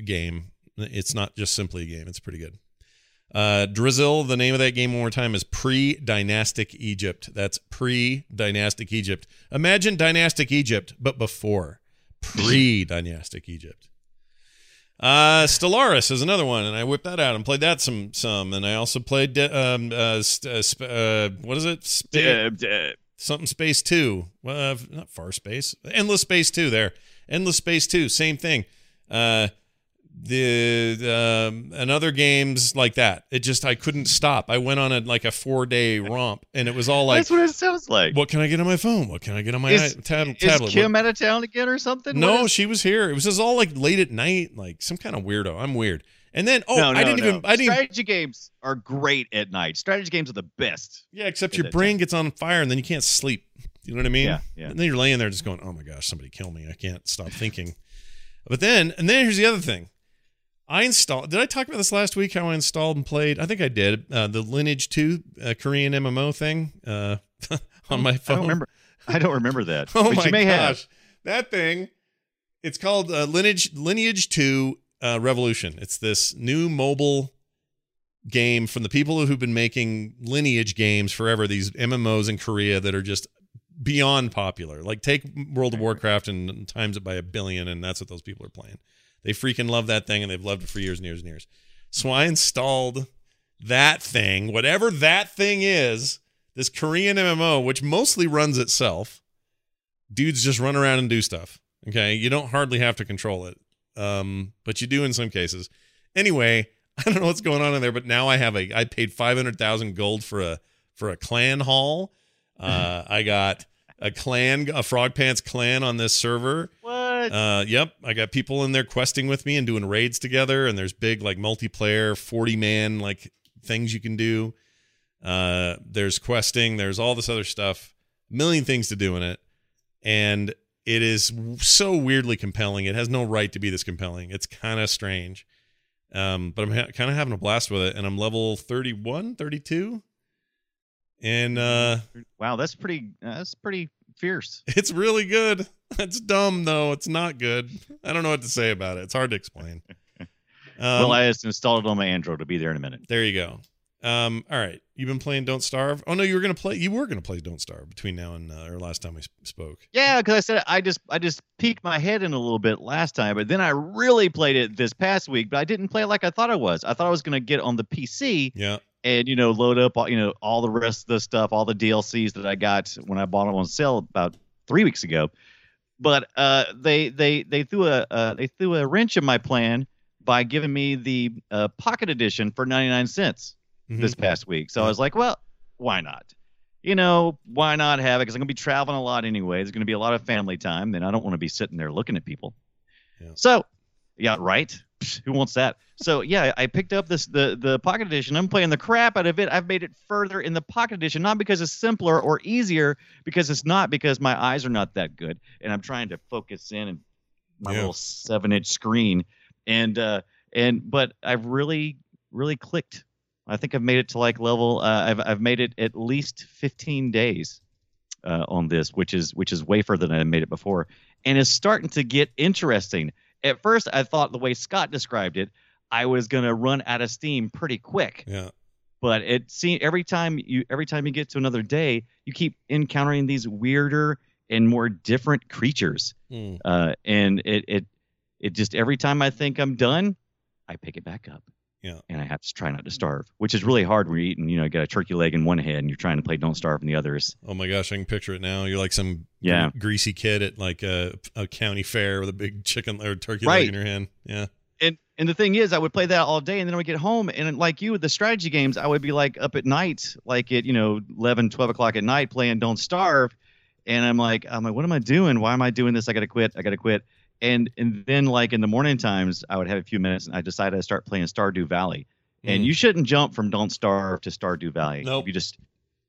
game. It's not just simply a game. It's pretty good. Uh, Drizzle, the name of that game one more time is Pre Dynastic Egypt. That's Pre Dynastic Egypt. Imagine Dynastic Egypt, but before Pre Dynastic Egypt. Uh, Stellaris is another one, and I whipped that out and played that some some, and I also played de- um uh, st- uh, sp- uh what is it
uh,
something space two well uh, not far space endless space two there endless space two same thing uh the um and other games like that it just i couldn't stop i went on a like a four day romp and it was all like
that's what it sounds like.
what can i get on my phone what can i get on my
Is-
tab-
Is
tablet
Kim
What-
out of town again or something?
no
is-
she was here it was just all like late at night like some kind of weirdo i'm weird and then oh
no, no,
i didn't
no.
even i didn't
Strategy games are great at night. Strategy games are the best.
yeah except your brain gets on fire and then you can't sleep [LAUGHS] you know what i mean
Yeah, yeah.
And then you're laying there just going, "Oh my gosh, somebody kill me! I can't stop thinking." But then, and then here's the other thing. I installed. Did I talk about this last week? How I installed and played? I think I did. Uh, the Lineage Two uh, Korean MMO thing uh, [LAUGHS] on my phone.
I don't remember. I don't remember that. [LAUGHS]
Oh
but
my
you may
gosh,
have.
that thing! It's called uh, Lineage Lineage Two uh, Revolution. It's this new mobile game from the people who've been making Lineage games forever. These MMOs in Korea that are just beyond popular. Like take World of Warcraft and times it by a billion, and that's what those people are playing. They freaking love that thing, and they've loved it for years and years and years. So I installed that thing, whatever that thing is, this Korean MMO, which mostly runs itself. Dudes just run around and do stuff. Okay, you don't hardly have to control it, um, but you do in some cases. Anyway, [LAUGHS] I don't know what's going on in there, but now I have a. I paid five hundred thousand gold for a for a clan hall. [LAUGHS] Uh, I got a clan, a Frog Pants clan on this server.
What?
Uh, yep, I got people in there questing with me and doing raids together, and there's big like multiplayer, forty man like things you can do. Uh, there's questing, there's all this other stuff, million things to do in it, and it is so weirdly compelling. It has no right to be this compelling. It's kind of strange, um, but I'm ha- kind of having a blast with it, and I'm level 31, 32, and uh,
wow, that's pretty. That's pretty fierce. [LAUGHS]
it's really good. It's dumb though. It's not good. I don't know what to say about it. It's hard to explain. [LAUGHS] Um,
well, I just installed it on my Android. It'll be there in a minute.
there you go. Um, all right, you've been playing Don't Starve. Oh no, you were gonna play. You were gonna play Don't Starve between now and uh, or last time we spoke.
Yeah, because I said I just I just peeked my head in a little bit last time, but then I really played it this past week. But I didn't play it like I thought I was. I thought I was gonna get on the PC
Yeah,
and you know load up all- you know all the rest of the stuff, all the DLCs that I got when I bought them on sale about three weeks ago. But uh, they they they threw a uh, they threw a wrench in my plan by giving me the uh, Pocket Edition for ninety nine cents
Mhm.
this past week. So I was like, well, why not? You know, why not have it? Because I'm going to be traveling a lot anyway. There's going to be a lot of family time, and I don't want to be sitting there looking at people.
Yeah.
So, yeah, right. Psh, Who wants that? So yeah, I picked up this the the Pocket Edition. I'm playing the crap out of it. I've made it further in the Pocket Edition, not because it's simpler or easier, because it's not because my eyes are not that good, and I'm trying to focus in and my
Yeah.
little seven inch screen, and uh and but I've really really clicked. I think I've made it to like level. Uh, I've I've made it at least 15 days uh, on this, which is which is way further than I made it before, and it's starting to get interesting. At first I thought the way Scott described it, I was gonna run out of steam pretty quick.
Yeah.
But it seems every time you every time you get to another day, you keep encountering these weirder and more different creatures.
Hmm.
Uh, and it it it just every time I think I'm done, I pick it back up.
Yeah.
And I have to try not to starve, which is really hard when you're eating, you know, you got a turkey leg in one hand and you're trying to play Don't Starve in the others.
Oh my gosh, I can picture it now. You're like some
Yeah.
greasy kid at like a, a county fair with a big chicken or turkey
Right.
leg in your hand. Yeah.
And and the thing is, I would play that all day, and then I would get home, and like you with the strategy games, I would be like up at night, like at you know 11, 12 o'clock at night, playing Don't Starve, and I'm like, I'm like, what am I doing? Why am I doing this? I gotta quit. I gotta quit. And and then like in the morning times, I would have a few minutes, and I decided to start playing Stardew Valley. And
Mm.
you shouldn't jump from Don't Starve to Stardew Valley.
Nope.
You just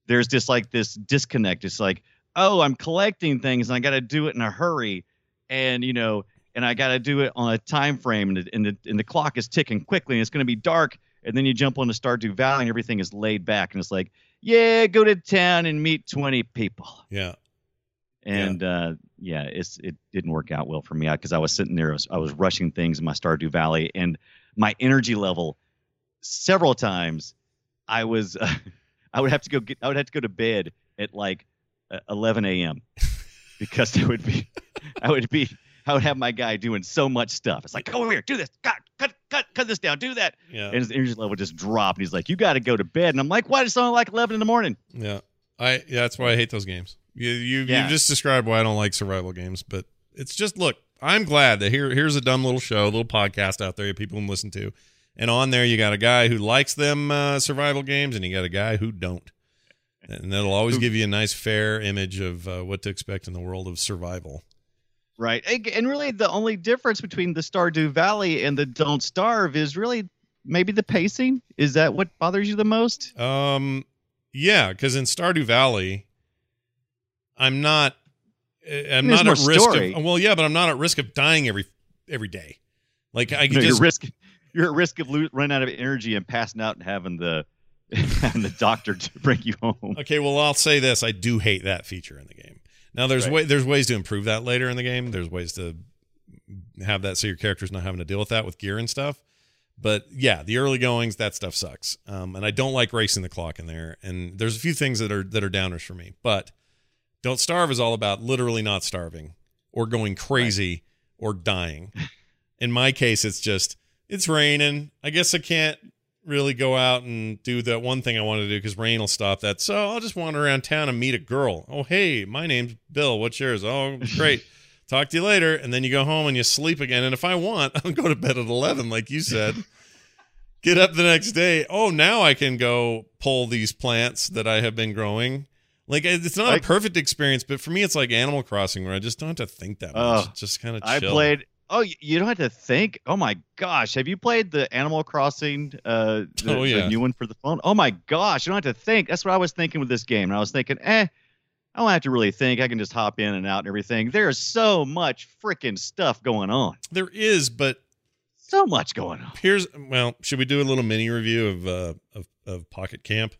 there's just like this disconnect. It's like, oh, I'm collecting things, and I got to do it in a hurry, and you know, and I got to do it on a time frame, and the, and the and the clock is ticking quickly, and it's going to be dark, and then you jump on the Stardew Valley, and everything is laid back, and it's like, yeah, go to town and meet 20 people,
Yeah.
and uh, yeah, it's it didn't work out well for me because I was sitting there, I was, I was rushing things in my Stardew Valley, and my energy level, several times, I was, uh, [LAUGHS] I would have to go get, I would have to go to bed at like uh, 11 a.m. [LAUGHS] because I would be, I would be, I would have my guy doing so much stuff. It's like, go over here, do this, cut, cut, cut, cut this down, do that,
Yeah.
and his energy level would just drop, and he's like, you got to go to bed, and I'm like, why? It's only like 11 in the morning.
Yeah. I yeah, that's why I hate those games. You you
Yeah.
you just described why I don't like survival games, but it's just look, I'm glad that here here's a dumb little show, a little podcast out there that people can listen to. And on there you got a guy who likes them uh, survival games and you got a guy who don't. And that'll always give you a nice fair image of uh, what to expect in the world of survival.
Right. And and really, the only difference between the Stardew Valley and the Don't Starve is really maybe the pacing. Is that what bothers you the most?
Um, yeah, because in Stardew Valley, I'm not, uh, I'm
There's
not at
more
risk
story.
of. Well, yeah, but I'm not at risk of dying every every day. Like I can
No,
just
you're risk you're at risk of lo- running out of energy and passing out and having the [LAUGHS] having the doctor to bring you home.
Okay, well, I'll say this: I do hate that feature in the game. Now, there's
Right.
way there's ways to improve that later in the game. There's ways to have that so your character's not having to deal with that with gear and stuff. But yeah, the early goings, that stuff sucks. Um, and I don't like racing the clock in there. And there's a few things that are that are downers for me. But don't starve is all about literally not starving or going crazy or dying. In my case, it's just it's raining. I guess I can't really go out and do that one thing I want to do because rain will stop that. So I'll just wander around town and meet a girl. Oh, hey, my name's Bill. What's yours? Oh, great. [LAUGHS] Talk to you later. And then you go home and you sleep again. And if I want, I'll go to bed at 11, like you said. [LAUGHS] Get up the next day. Oh, now I can go pull these plants that I have been growing. Like it's not
Like-
a perfect experience, but for me, it's like Animal Crossing where I just don't have to think that much.
Oh,
just kind of
I played. Oh, you don't have to think. Oh my gosh, have you played the Animal Crossing? Uh, the, [LAUGHS]
Oh, yeah.
the new one for the phone. Oh my gosh, you don't have to think. That's what I was thinking with this game. And I was thinking, eh, I don't have to really think. I can just hop in and out and everything. There's so much freaking stuff going on.
There is, but
So much going on.
Here's well, should we do a little mini review of uh of, of Pocket Camp,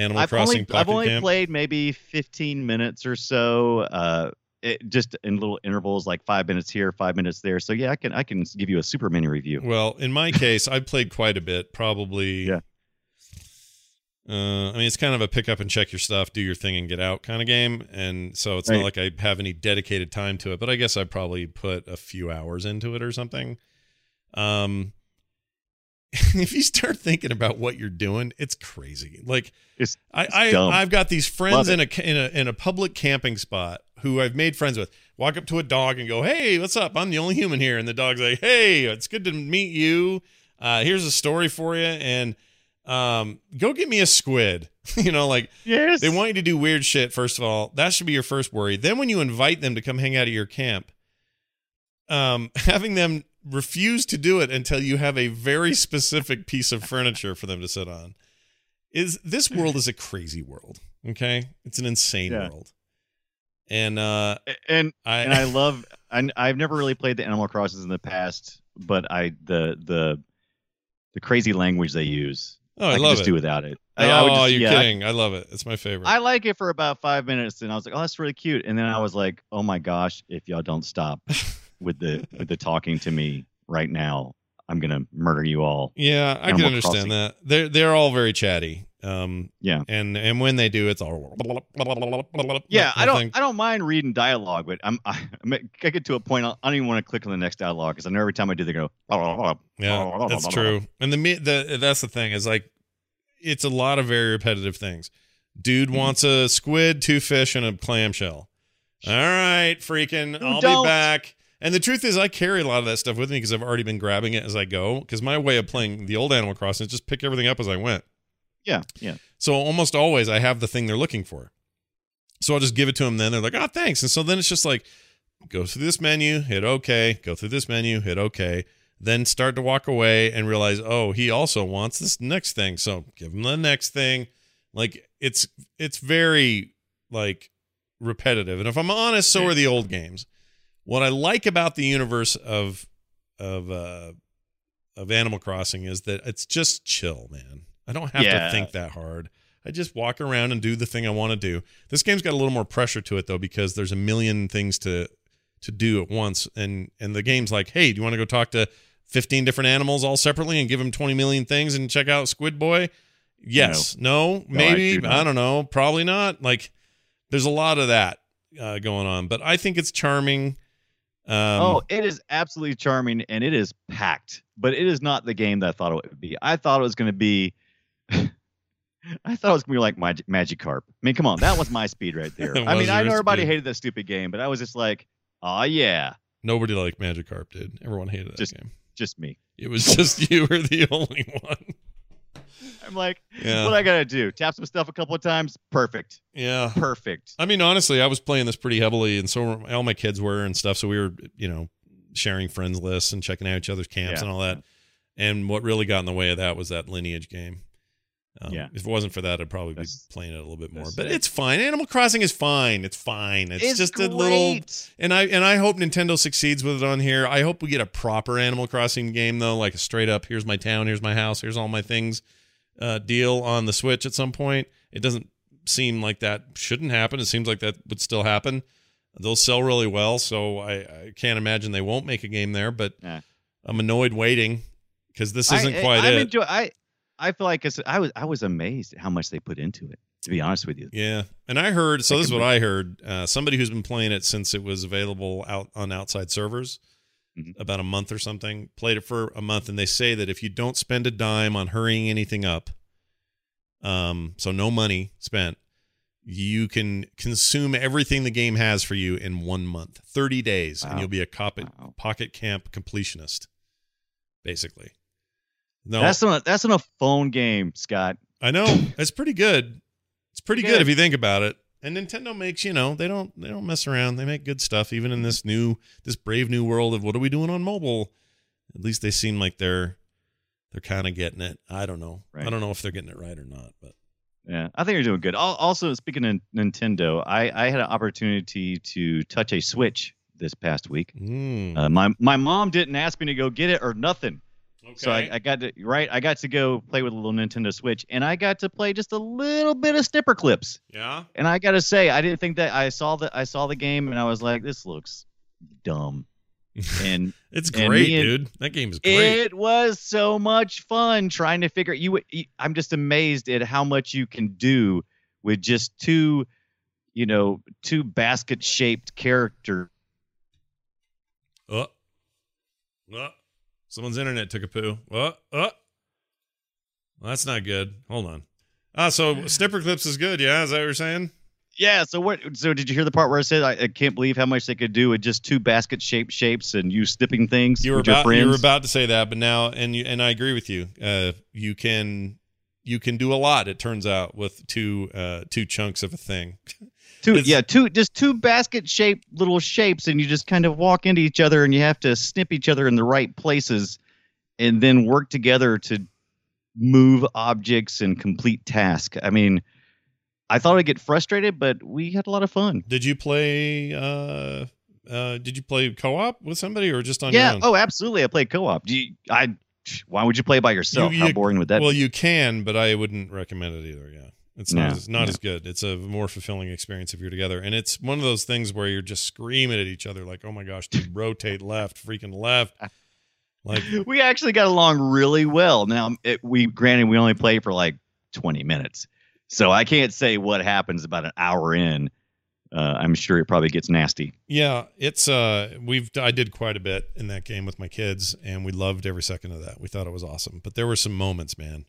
Animal
I've
Crossing
only,
Pocket
I've only
Camp?
played maybe 15 minutes or so. Uh, it, just in little intervals, like five minutes here, five minutes there. So yeah, I can I can give you a super mini review.
well, in my case, I played quite a bit. Probably.
Yeah.
Uh, I mean, it's kind of a pick up and check your stuff, do your thing, and get out kind of game, and so it's not like I have any dedicated time to it. But I guess I probably put a few hours into it or something. Um, [LAUGHS] if you start thinking about what you're doing, it's crazy. Like
It's,
I,
It's
I
dumb.
I've got these friends in a, in a in a public camping spot who I've made friends with. Walk up to a dog and go, "Hey, what's up? I'm the only human here." And the dog's like, "Hey, it's good to meet you. Uh, here's a story for you, and um, go get me a squid." [LAUGHS] you know, like
yes.
they want you to do weird shit. First of all, that should be your first worry. Then when you invite them to come hang out at your camp, um, [LAUGHS] having them refuse to do it until you have a very specific piece of furniture for them to sit on is this world is a crazy world. Okay, it's an insane
Yeah.
world, and uh,
and
I,
and I love. I, I've never really played the Animal Crossings in the past, but I the the the crazy language they use.
oh, I,
I, can
love
just
it.
do without it.
oh,
I, I would just,
you're
yeah, I-
kidding! I love it. It's my favorite.
I like it for about five minutes, and I was like, "Oh, that's really cute." And then I was like, "Oh my gosh, if y'all don't stop!" [LAUGHS] with the with the talking to me right now. I'm gonna murder you all.
Yeah, I can understand
Crossing.
that. They're they're all very chatty. Um,
Yeah.
and and when they do, it's all [LAUGHS]
Yeah, I don't I don't mind reading dialogue, but I'm [LAUGHS] I, I'm- get to a point I don't even want to click on the next dialogue because I know every time I do they go. [LAUGHS]
Yeah, that's true. And the the that's the thing is like it's a lot of very repetitive things. Dude
Mm-hmm.
wants a squid, two fish, and a clamshell. All right, freaking,
Who
I'll
don't?
be back. And the truth is, I carry a lot of that stuff with me because I've already been grabbing it as I go. Because my way of playing the old Animal Crossing is just pick everything up as I went.
Yeah, yeah.
So almost always I have the thing they're looking for. So I'll just give it to them. Then they're like, "Oh, thanks." And so then it's just like, go through this menu, hit OK, go through this menu, hit OK, then start to walk away and realize, oh, he also wants this next thing. So give him the next thing. Like it's it's very like repetitive. And if I'm honest, so are the old games. What I like about the universe of of uh of Animal Crossing is that it's just chill, man. I don't have
Yeah.
to think that hard. I just walk around and do the thing I want to do. This game's got a little more pressure to it though because there's a million things to to do at once and and the game's like, "Hey, do you want to go talk to 15 different animals all separately and give them 20 million things and check out Squid Boy?" Yes. No,
I
maybe.
not.
I don't know. Probably not. Like there's a lot of that uh, going on, but I think it's charming. Um,
oh, it is absolutely charming and it is packed, but it is not the game that I thought it would be. I thought it was going to be. [LAUGHS] I thought it was going to be like Mag- Magikarp. I mean, come on, that was my speed right there. [LAUGHS] I mean, I know everybody
speed.
hated that stupid game, but I was just like, oh yeah,
nobody liked Magikarp, did. Everyone hated that
Just-
game.
just me.
It was just [LAUGHS] you were the only one. [LAUGHS]
I'm like,
Yeah.
what I got to do? Tap some stuff a couple of times. Perfect.
Yeah.
Perfect.
I mean, honestly, I was playing this pretty heavily, and so were, all my kids were and stuff. So we were, you know, sharing friends lists and checking out each other's camps
Yeah.
and all that. And what really got in the way of that was that lineage game. Um,
Yeah.
If it wasn't for that, I'd probably be playing it a little bit more. But
it.
it's fine. Animal Crossing is fine. It's fine. It's, just a little. And I and I hope Nintendo succeeds with it on here. I hope we get a proper Animal Crossing game though, like a straight up here's my town, here's my house, here's all my things uh, deal on the Switch at some point. It doesn't seem like that shouldn't happen. It seems like that would still happen. They'll sell really well, so I, I can't imagine they won't make a game there. But
Yeah.
I'm annoyed waiting because this isn't
I,
quite
I'm
it.
enjoy- I I feel like I was I was amazed at how much they put into it. To be honest with you,
Yeah, and I heard. So this is what I heard. Uh, somebody who's been playing it since it was available out on outside servers,
Mhm.
about a month or something. Played it for a month, and they say that if you don't spend a dime on hurrying anything up, um, so no money spent, you can consume everything the game has for you in one month, thirty days, and you'll be a pocket
Wow.
pocket camp completionist, basically. No,
that's not that's not a phone game, Scott.
I know it's pretty good. It's pretty good.
Good.
if you think about it. And Nintendo makes you know they don't they don't mess around. They make good stuff even in this new this brave new world of what are we doing on mobile. At least they seem like they're they're kind of getting it. I don't know. I don't know if they're getting it right or not. But
Yeah, I think you're doing good. Also, speaking of Nintendo, I, I had an opportunity to touch a Switch this past week.
mm,
Uh, my my mom didn't ask me to go get it or nothing,
okay.
so I, I got to right. I got to go play with a little Nintendo Switch, and I got to play just a little bit of Snipperclips.
yeah.
And I got to say, I didn't think that I saw the I saw the game, and I was like, this looks dumb. [LAUGHS] And
It's great,
and-
dude. That game is great.
It was so much fun trying to figure you. I'm just amazed at how much you can do with just two, you know, two basket shaped character.
oh. Uh, oh. Uh, Someone's internet took a poo. Oh. Oh. Well, that's not good. Hold on. Ah, so Snipperclips is good, yeah? Is that what you're saying?
Yeah. So what? So did you hear the part where I said I, I can't believe how much they could do with just two basket shaped shapes and you snipping things
you were
with your friends?
you were about to say that, but now and you and I agree with you. Uh, you can you can do a lot. It turns out with two uh, two chunks of a thing. [LAUGHS]
two,
it's-
yeah, two, just two basket shaped little shapes, and you just kind of walk into each other, and you have to snip each other in the right places, and then work together to move objects and complete task. I mean, I thought I'd get frustrated, but we had a lot of fun.
Did you play? Uh, uh, did you play co op with somebody or just on
yeah.
your own?
Oh, absolutely. I played co-op. Do you, I? Why would you play by yourself?
You-
How boring would that
well,
be?
you can, but I wouldn't recommend it either. Yeah, It's not
No,
as, not
no.
as good. It's a more fulfilling experience if you're together, and it's one of those things where you're just screaming at each other like, "Oh my gosh, dude, rotate left, freaking left!" [LAUGHS] Like,
we actually got along really well. Now, it, we granted we only played for like 20 minutes, so I can't say what happens about an hour in. Uh, I'm sure it probably gets nasty.
yeah, it's uh, we've I did quite a bit in that game with my kids, and we loved every second of that. We thought it was awesome, but there were some moments, man.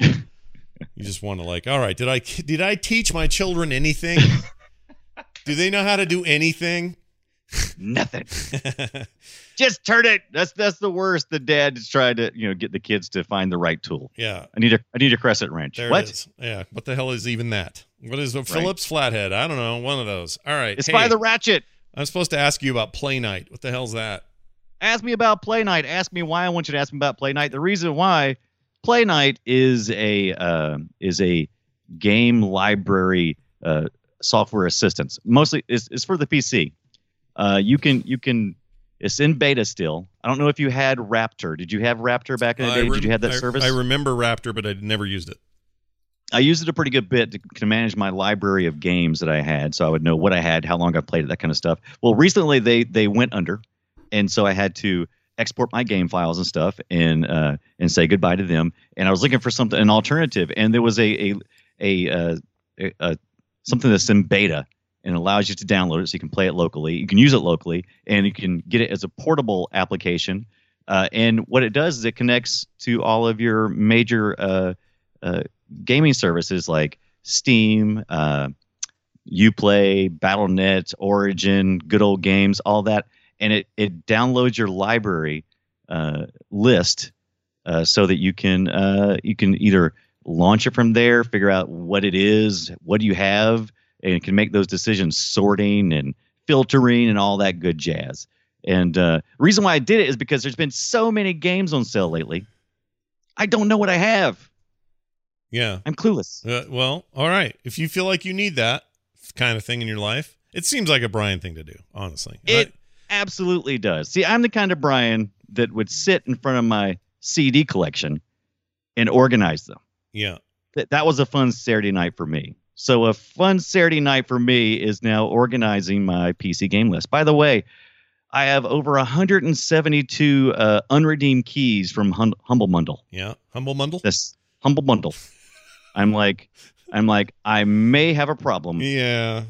[LAUGHS] you just want to like, all right, did I did I teach my children anything? [LAUGHS] do they know how to do anything?
Nothing. [LAUGHS] Just turn it. That's that's the worst. The dad is trying to you know get the kids to find the right tool.
yeah,
I need a I need a crescent wrench.
There
what?
it is. Yeah. What the hell is even that? What is a Phillips flathead? I don't know. One of those. All right.
It's
Hey,
by the ratchet.
I'm supposed to ask you about Playnite. What the hell's that?
ask me about Playnite ask me why i want you to ask me about Playnite the reason why Playnite is a uh, is a game library uh, software assistance. Mostly is, is for the pc uh, you can you can it's in beta still. I don't know if you had Raptr. Did you have Raptr back in the day?
Rem-
did you have that
I-
service?
I remember Raptr, but I never used it.
I used it a pretty good bit to, to manage my library of games that I had, so I would know what I had, how long I played it, that kind of stuff. Well, recently they they went under, and so I had to export my game files and stuff and uh, and say goodbye to them. And I was looking for something an alternative, and there was a a a, uh, a, a something that's in beta and allows you to download it so you can play it locally. You can use it locally, and you can get it as a portable application. Uh, and what it does is it connects to all of your major uh, uh, gaming services like Steam, UPlay, BattleNet, Origin, Good Old Games, all that, and it it downloads your library uh, list uh, so that you can uh, you can either launch it from there, figure out what it is, what do you have, and can make those decisions, sorting and filtering and all that good jazz. And uh, reason why I did it is because there's been so many games on sale lately. I don't know what I have.
Yeah.
I'm clueless.
Uh, well, all right. If you feel like you need that kind of thing in your life, it seems like a Brian thing to do, honestly.
It absolutely does. See, I'm the kind of Brian that would sit in front of my CD collection and organize them.
yeah.
That that was a fun Saturday night for me. So a fun Saturday night for me is now organizing my PC game list. By the way, I have over 172 uh, unredeemed keys from hum- Humble Bundle.
Yeah. Humble Bundle?
This Humble Bundle. I'm like, I'm like, I may have a problem
Yeah.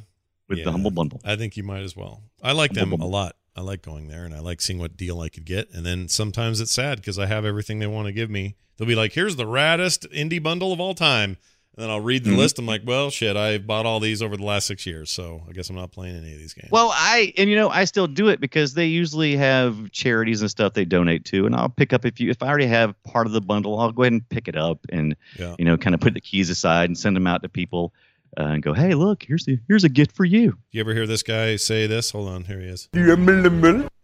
with
Yeah.
the Humble Bundle.
I think you might as well. I like them
Humble
a lot. I like going there and I like seeing what deal I could get. And then sometimes it's sad because I have everything they want to give me. They'll be like, here's the raddest indie bundle of all time. And then I'll read the
Mhm.
list. I'm like, well, shit, I bought all these over the last six years. So I guess I'm not playing any of these games.
Well, I and you know I still do it because they usually have charities and stuff they donate to, and I'll pick up if you if I already have part of the bundle, I'll go ahead and pick it up and
Yeah.
you know kind of put the keys aside and send them out to people uh, and go, hey, look, here's the here's a gift for you.
you ever hear this guy say this? Hold on. Here he is.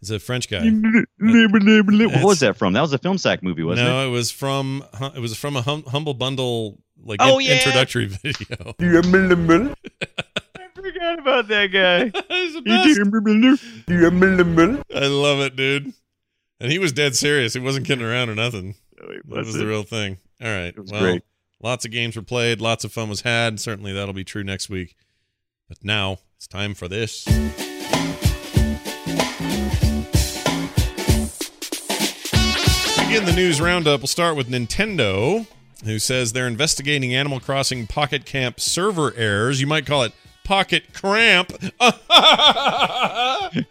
He's a French guy.
what was that from? That was a film sack movie, wasn't it?
no, it was from it was from a hum, humble bundle like
Oh,
in-
yeah.
introductory [LAUGHS] video.
I forgot about that guy. [LAUGHS]
He's the best. I love it, dude. And he was dead serious. He wasn't kidding around or nothing. That was the real thing. All right.
It was
well,
great.
Lots of games were played. Lots of fun was had. Certainly that'll be true next week. But now it's time for this. Begin the news roundup. We'll start with Nintendo, who says they're investigating Animal Crossing Pocket Camp server errors. You might call it Pocket Cramp. [LAUGHS]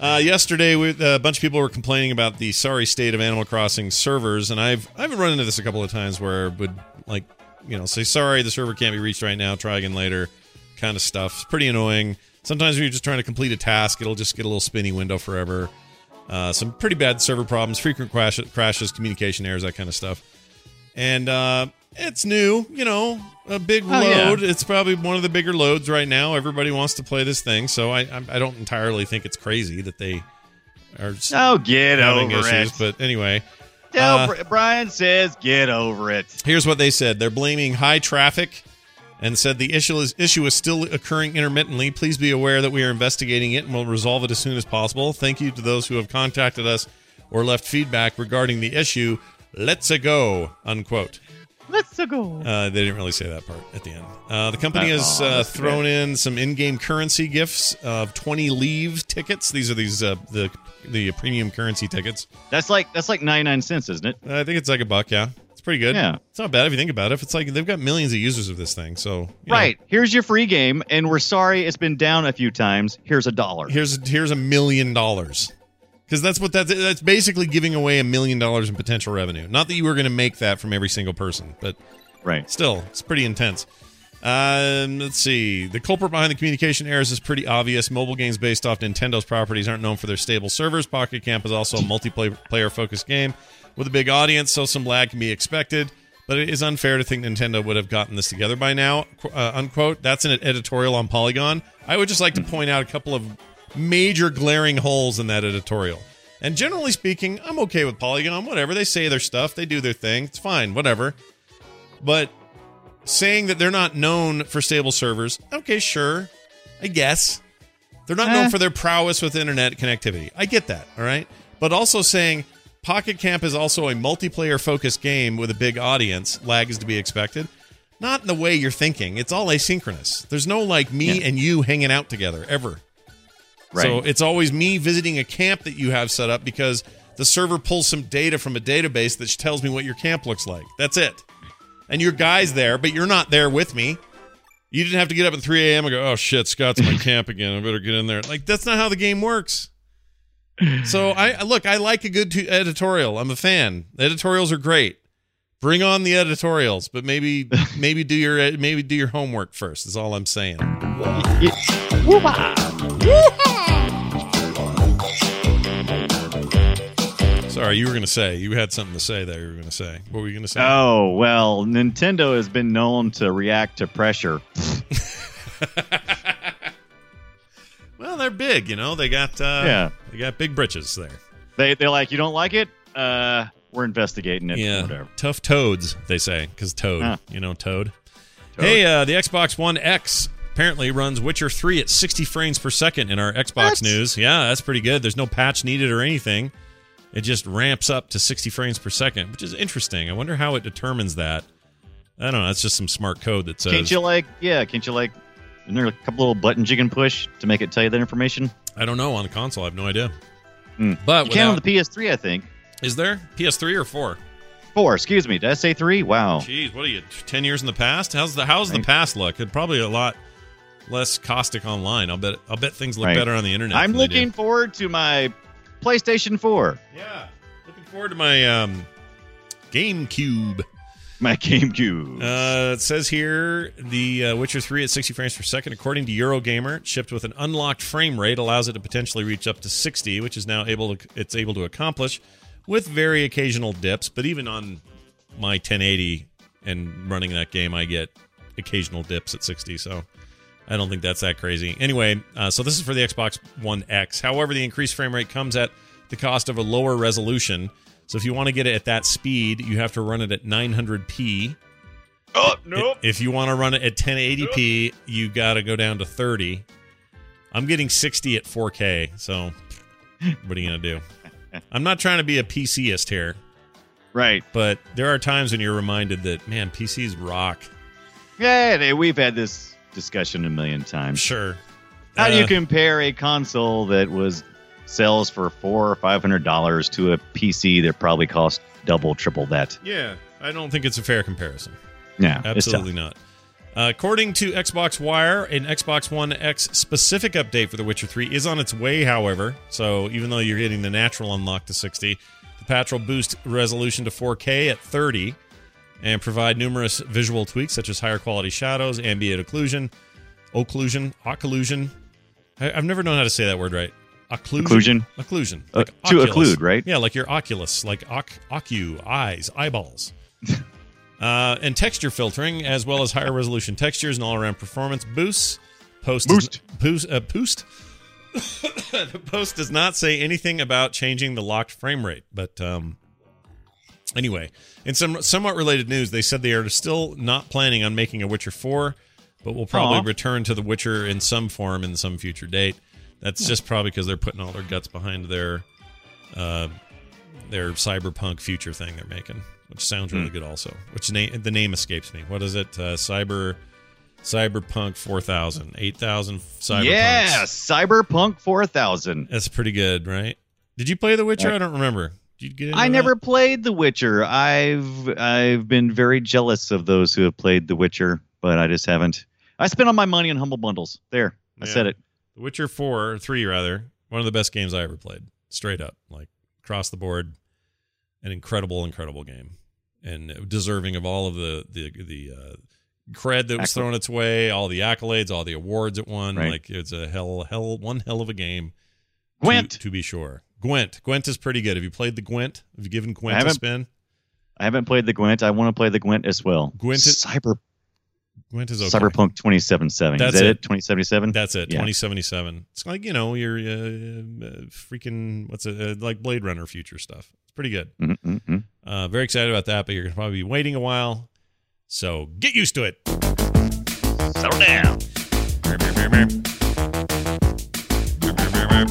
Uh, yesterday, we, a bunch of people were complaining about the sorry state of Animal Crossing servers, and I've I've run into this a couple of times where would like you know say sorry the server can't be reached right now, try again later, kind of stuff. It's pretty annoying. Sometimes when you're just trying to complete a task, it'll just get a little spinny window forever. Uh, some pretty bad server problems, frequent crash, crashes, communication errors, that kind of stuff. And uh, it's new, you know, a big
Oh, yeah.
load. It's probably one of the bigger loads right now. Everybody wants to play this thing, so I I, don't entirely think it's crazy that they are
Oh, get over
issues.
it.
But anyway,
Tell
uh,
Brian says, get over it.
here's what they said: they're blaming high traffic. And said the issue is issue is still occurring intermittently. Please be aware that we are investigating it and will resolve it as soon as possible. Thank you to those who have contacted us or left feedback regarding the issue. Let's a go. Unquote.
Let's go.
Uh, they didn't really say that part at the end. Uh, the company has
aw,
uh, thrown in some in-game currency gifts of 20 leaf tickets. These are these uh, the the premium currency tickets.
That's like that's like ninety nine cents, isn't it?
I think it's like a buck. Yeah, it's pretty good.
Yeah.
it's not bad if you think about it. If it's like they've got millions of users of this thing, so you know,
Right. Here's your free game, and we're sorry it's been down a few times. Here's a dollar.
here's here's a million dollars because that's what that's that's basically giving away a million dollars in potential revenue. Not that you were going to make that from every single person, but
Right.
still, it's pretty intense. Um, let's see. The culprit behind the communication errors is pretty obvious. Mobile games based off Nintendo's properties aren't known for their stable servers. Pocket Camp is also a multiplayer player focused game with a big audience, so some lag can be expected. But it is unfair to think Nintendo would have gotten this together by now. Uh, unquote. That's an editorial on Polygon. I would just like to point out a couple of major glaring holes in that editorial. And generally speaking, I'm okay with Polygon. Whatever they say their stuff, they do their thing. It's fine. Whatever. But saying that they're not known for stable servers, okay, sure, I guess. They're not known
Eh.
for their prowess with internet connectivity. I get that, all right? But also saying Pocket Camp is also a multiplayer focused game with a big audience, lag is to be expected. Not in the way you're thinking. It's all asynchronous. There's no like me
Yeah.
and you hanging out together ever.
Right.
So it's always me visiting a camp that you have set up because the server pulls some data from a database that tells me what your camp looks like. That's it. And your guy's there, but you're not there with me. You didn't have to get up at 3 a.m. and go, oh shit, Scott's in my [LAUGHS] camp again. I better get in there. Like, that's not how the game works. So I I- look, I like a good t- editorial. I'm a fan. Editorials are great. Bring on the editorials, but maybe [LAUGHS] maybe do your maybe do your homework first. Is all I'm saying. Sorry, you were going to say. You had something to say there. You were going to say. What were you going to say?
Oh well, Nintendo has been known to react to pressure. [LAUGHS]
well, they're big, you know. They got uh,
Yeah.
they got big britches there.
They they're like, you don't like it? Uh, we're investigating it.
Yeah,
Whatever.
tough toads, they say, because Toad,
Huh.
you know, Toad.
Toad.
Hey, uh, the Xbox One X apparently runs Witcher 3 at 60 frames per second in our Xbox
What?
news. Yeah, that's pretty good. There's no patch needed or anything. It just ramps up to 60 frames per second, which is interesting. I wonder how it determines that. I don't know. That's just some smart code that says.
Can't you like? Yeah. Can't you like? Isn't there a couple little buttons you can push to make it tell you that information?
I don't know on the console. I have no idea.
Hmm.
But
You can on the PS3, I think.
Is there PS3 or four?
Four. Excuse me. Did I say three? Wow.
Jeez, what are you? Ten years in the past? How's the how's the past look? It probably a lot less caustic online. I'll bet. I'll bet things look
Right.
better on the internet.
I'm
than they do.
looking forward to my PlayStation 4,
Yeah, looking forward to my um, GameCube.
my GameCube.
Uh, it says here the uh, Witcher 3 at 60 frames per second, according to Eurogamer, shipped with an unlocked frame rate, allows it to potentially reach up to 60, which is now able to it's able to accomplish with very occasional dips. But even on my 1080 and running that game, I get occasional dips at 60. So I don't think that's that crazy. Anyway, uh, so this is for the Xbox One X. However, the increased frame rate comes at the cost of a lower resolution. So if you want to get it at that speed, you have to run it at 900p.
oh
I- If you want to run it at 1080p, you got to go down to 30. I'm getting 60 at 4K, so what are you going to do? I'm not trying to be a PCist here,
Right.
but there are times when you're reminded that, man, PCs rock.
Yeah, they- we've had this discussion a million times.
Sure.
How do you
Uh,
compare a console that was sells for four or five hundred dollars to a PC that probably cost double, triple that?
Yeah, I don't think it's a fair comparison.
Yeah.
Absolutely not. Uh, according to Xbox Wire, an Xbox One X specific update for The Witcher 3 is on its way, however. So even though you're getting the natural unlock to 60, the patch will boost resolution to 4K at 30 and provide numerous visual tweaks such as higher quality shadows, ambient occlusion, occlusion, occlusion. I, I've never known how to say that word right. Occlusion.
Occlusion?
Occlusion.
Uh, to occlude, right?
Yeah, like your Oculus, like oc- ocu, eyes, eyeballs. [LAUGHS] uh, and texture filtering, as well as higher resolution textures and all around performance boosts. Post
Boost.
Boost. Uh, boost. [COUGHS] the post does not say anything about changing the locked frame rate, but um, anyway, in some somewhat related news, they said they are still not planning on making a Witcher 4, but will probably
Aw.
return to The Witcher in some form in some future date. That's just probably because they're putting all their guts behind their uh, their cyberpunk future thing they're making, which sounds really
Hmm.
good. Also, which name the name escapes me. What is it? Uh, Cyber Cyberpunk 4000, 8000 Cyberpunks.
Yeah, Cyberpunk 4000.
that's pretty good, right? Did you play The Witcher?
Yeah.
I don't remember. Did you get? Into
I
that?
never played The Witcher. I've I've been very jealous of those who have played The Witcher, but I just haven't. I spent all my money on humble bundles. There, I
Yeah.
said it.
The Witcher 4 or 3 rather, one of the best games I ever played. Straight up, like across the board, an incredible incredible game and deserving of all of the the the uh cred that was
Accolades.
thrown its way, all the accolades, all the awards it won.
Right.
Like it's a hell hell one hell of a game.
Gwent.
to, be sure. Gwent. Gwent is pretty good. Have you played the Gwent? Have you given Gwent a spin?
I haven't played the Gwent. I want to play the Gwent as well.
Gwent is-
Cyber
Gwent is okay.
Cyberpunk 2077.
That's
Is that
it.
it? 2077.
That's it.
Yeah.
2077. It's like, you know, your uh, uh, freaking what's it uh, like Blade Runner future stuff. It's pretty good.
Mhm, mhm, mhm.
Uh, very excited about that, but you're going to probably be waiting a while. So get used to it.
Settle down.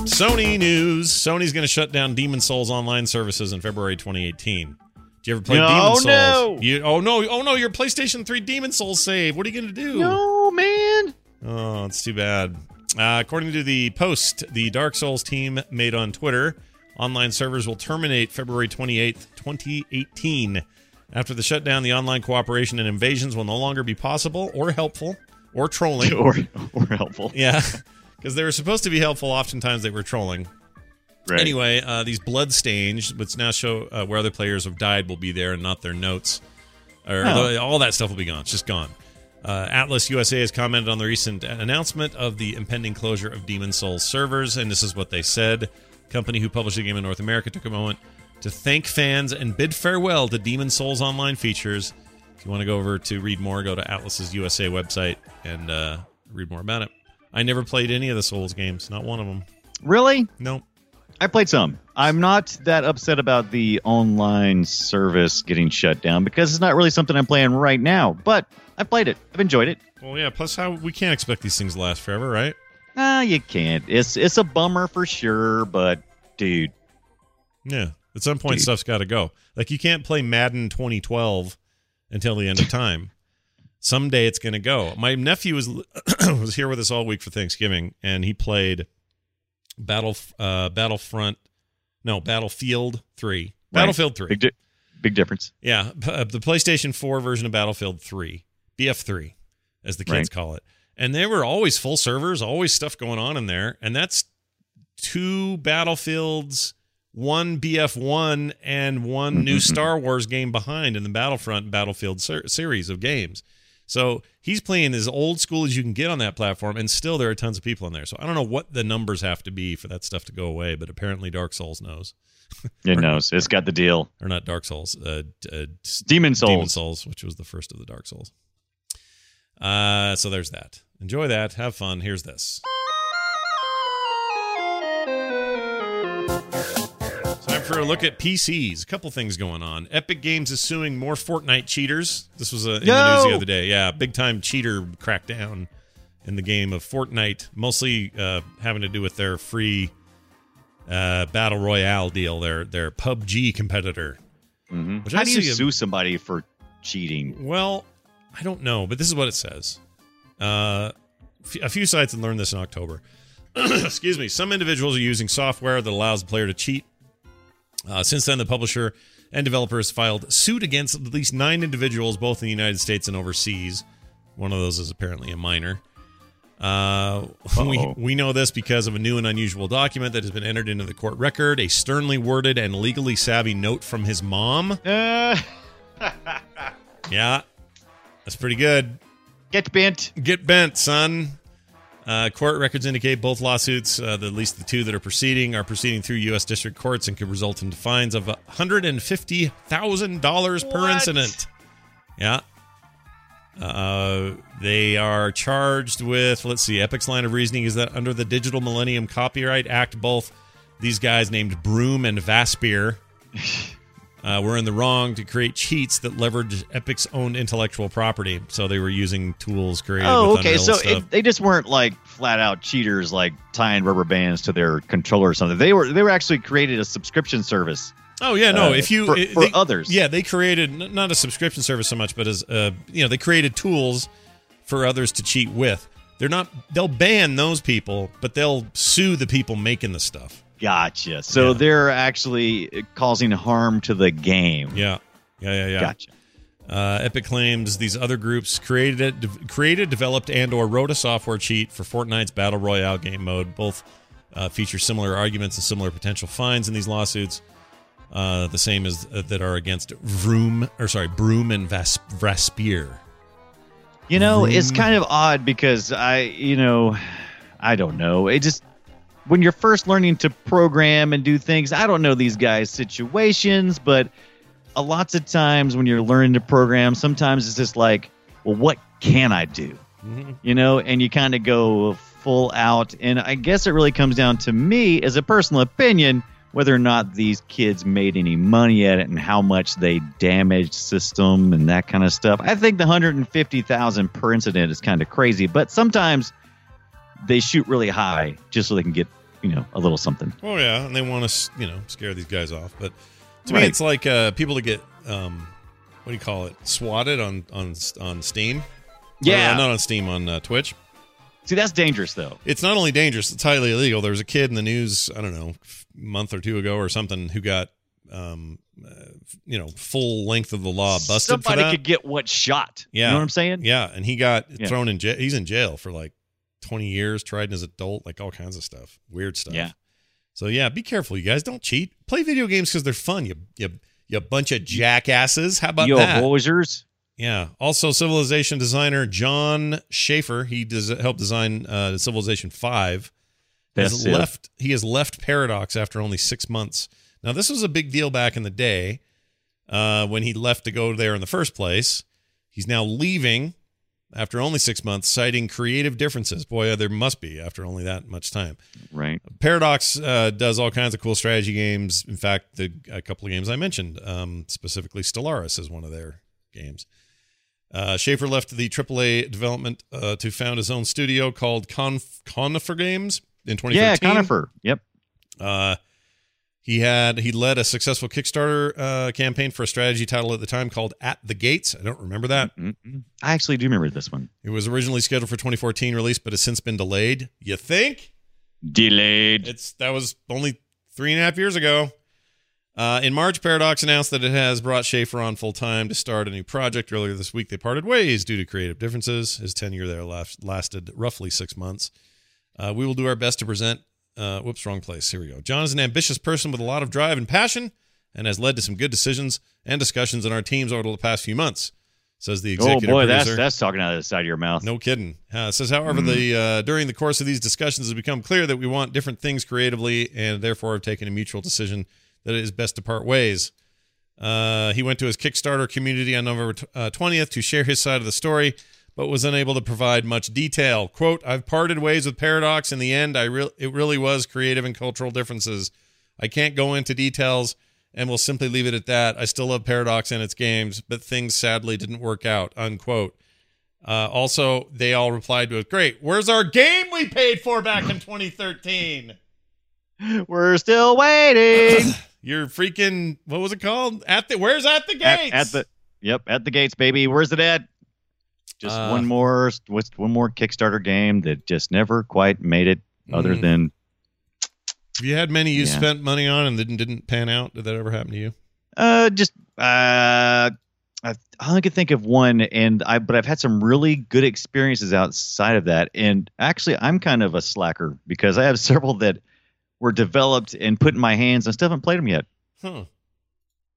Sony news. Sony's going to shut down Demon's Souls online services in February 2018. Did you ever play
No,
Demon's Souls?
no.
You, oh no! Oh no! Your PlayStation 3 Demon's Souls save. What are you going to do?
No man.
Oh, it's too bad. Uh, according to the post the Dark Souls team made on Twitter, online servers will terminate February 28th, 2018. After the shutdown, the online cooperation and invasions will no longer be possible or helpful or trolling. [LAUGHS]
or or helpful.
yeah, [LAUGHS] because they were supposed to be helpful. Oftentimes they were trolling.
Right.
Anyway, uh, these blood stains, which now show uh, where other players have died, will be there and not their notes. Or
Oh.
all that stuff will be gone. It's just gone. Uh, Atlus USA has commented on the recent announcement of the impending closure of Demon's Souls servers, and this is what they said. Company who published the game in North America took a moment to thank fans and bid farewell to Demon's Souls online features. If you want to go over to read more, go to Atlus's USA website and uh, read more about it. I never played any of the Souls games, not one of them.
Really?
Nope.
I played some. I'm not that upset about the online service getting shut down because it's not really something I'm playing right now. But I played it. I've enjoyed it.
Well, yeah. Plus, how we can't expect these things to last forever, right?
Ah, you can't. It's it's a bummer for sure, but dude,
Yeah. At some point,
Dude.
stuff's got to go. Like you can't play Madden 2012 until the end of time. Someday it's going to go. My nephew was [CLEARS THROAT] was here with us all week for Thanksgiving, and he played Battle uh, Battlefront, no Battlefield Three,
Right.
Battlefield Three.
big di- big difference.
Yeah, p- uh, the PlayStation 4 version of Battlefield 3, BF3, as the kids
Right.
call it. And they were always full servers, always stuff going on in there. And that's two Battlefields, one BF1, and one new Star Wars game behind in the Battlefront Battlefield ser- series of games. So he's playing as old school as you can get on that platform, and still there are tons of people in there. So I don't know what the numbers have to be for that stuff to go away, but apparently Dark Souls knows. [LAUGHS]
It knows. It's got the deal.
Or not Dark Souls, uh, uh,
Demon's Souls.
Demon's Souls, which was the first of the Dark Souls. Uh, so there's that. Enjoy that. Have fun. Here's this. For a look at PCs. A couple things going on. Epic Games is suing more Fortnite cheaters. This was uh, in the news the other day. Yeah, big time cheater crackdown in the game of Fortnite, mostly uh, having to do with their free uh, battle royale deal. Their their PUBG competitor.
Mhm. How
I
do you
a-
sue somebody for cheating?
Well, I don't know, but this is what it says. Uh, a few sites had learned this in October. [CLEARS THROAT] Excuse me. Some individuals are using software that allows the player to cheat. Uh, since then, the publisher and developers filed suit against at least nine individuals, both in the United States and overseas. One of those is apparently a minor. Uh, [LAUGHS] we, we know this because of a new and unusual document that has been entered into the court record a sternly worded and legally savvy note from his mom.
Uh, [LAUGHS]
Yeah, that's pretty good.
get bent.
Get bent, son. Uh, court records indicate both lawsuits, uh, the, at least the two that are proceeding, are proceeding through U.S. district courts and could result in fines of $150,000 per
What?
incident. Yeah. Uh, they are charged with, let's see, Epic's line of reasoning is that under the Digital Millennium Copyright Act, both these guys named Broom and Vaspier [LAUGHS] uh, were in the wrong to create cheats that leverage Epic's own intellectual property. So they were using tools created
Oh,
with
okay.
Unreal
So it, they just weren't like flat out cheaters, like tying rubber bands to their controller or something. They were they were actually created a subscription service.
Oh yeah, no.
uh,
if you
for,
it-
for
they-
others,
yeah, they created not a subscription service so much, but as uh, you know, they created tools for others to cheat with. They're not. They'll ban those people, but they'll sue the people making the stuff.
Gotcha. So
Yeah.
they're actually causing harm to the game.
Yeah, yeah, yeah, yeah.
Gotcha.
Uh, Epic claims these other groups created, de- created, developed, and/or wrote a software cheat for Fortnite's battle royale game mode. Both uh, feature similar arguments and similar potential fines in these lawsuits. Uh, the same as uh, that are against Vroom or sorry, Broom and Vas- Vraspir.
You know, it's kind of odd because I, you know, I don't know. It just when you're first learning to program and do things, I don't know these guys' situations, but a lots of times when you're learning to program, sometimes it's just like, well, what can I do?
Mhm.
You know, and you kind of go full out. And I guess it really comes down to me as a personal opinion whether or not these kids made any money at it and how much they damaged system and that kind of stuff. I think the 150,000 per incident is kind of crazy, but sometimes they shoot really high just so they can get, you know, a little something.
Oh yeah, and they want to you know scare these guys off. But to me, it's like uh, people that get um, what do you call it? Swatted on on on Steam.
Yeah.
Or, uh, not on Steam on uh, Twitch.
See, that's dangerous though.
It's not only dangerous; it's highly illegal. There was a kid in the news, I don't know, a month or two ago or something, who got, um, uh, you know, full length of the law busted
Somebody could get what shot.
Yeah.
You know what I'm saying?
yeah, and he got
Yeah.
thrown in jail. He's in jail for like twenty years, tried as adult, like all kinds of stuff, weird stuff.
Yeah.
So yeah, be careful, you guys. Don't cheat. Play video games because they're fun. You you you bunch of jackasses. How about
Yo,
that?
Voyagers.
Yeah. Also, Civilization designer Jon Shafer, he does helped design uh, Civilization Five. Has left. He has left Paradox after only six months. Now, this was a big deal back in the day uh, when he left to go there in the first place. He's now leaving after only six months, citing creative differences. Boy, there must be after only that much time.
Right.
Paradox uh, does all kinds of cool strategy games. In fact, the a couple of games I mentioned, um, specifically Stellaris, is one of their games. Uh, Shafer left the AAA development uh, to found his own studio called Conf- Conifer Games in 2013.
Yeah, Conifer. Yep.
He had he led a successful Kickstarter uh, campaign for a strategy title at the time called At the Gates. I don't remember that.
Mm-mm. I actually do remember this one.
It was originally scheduled for 2014 release, but has since been delayed. You think?
Delayed.
It's that was only three and a half years ago. Uh, in March, Paradox announced that it has brought Shafer on full time to start a new project. Earlier this week, they parted ways due to creative differences. His tenure there last, lasted roughly six months. Uh, we will do our best to present. Uh, whoops, wrong place. Here we go. John is an ambitious person with a lot of drive and passion, and has led to some good decisions and discussions in our teams over the past few months. Says the executive
Oh
executive
boy,
producer.
that's that's talking out of the side of your mouth.
No kidding. Uh, says, however, the uh, during the course of these discussions, it has become clear that we want different things creatively, and therefore have taken a mutual decision that it is best to part ways. Uh, he went to his Kickstarter community on November uh, 20th to share his side of the story, but was unable to provide much detail. "Quote: I've parted ways with Paradox. In the end, I re- it really was creative and cultural differences. I can't go into details." And will simply leave it at that. I still love Paradox and its games, but things sadly didn't work out. Unquote. Uh, also, they all replied to it. Great. Where's our game we paid for back in 2013? [LAUGHS]
We're still waiting. [LAUGHS]
You're freaking. What was it called? At the. Where's at the
at,
gates?
at the Yep, at the gates, baby. Where's it at? Just
Uh,
one more what's one more Kickstarter game that just never quite made it other
Mhm.
than
Have you had many you
Yeah.
spent money on and didn't didn't pan out? Did that ever happen to you?
Uh, just uh, I, I only could think of one, and I but I've had some really good experiences outside of that. And actually, I'm kind of a slacker because I have [LAUGHS] several that were developed and put in my hands, and I still haven't played them yet.
Huh.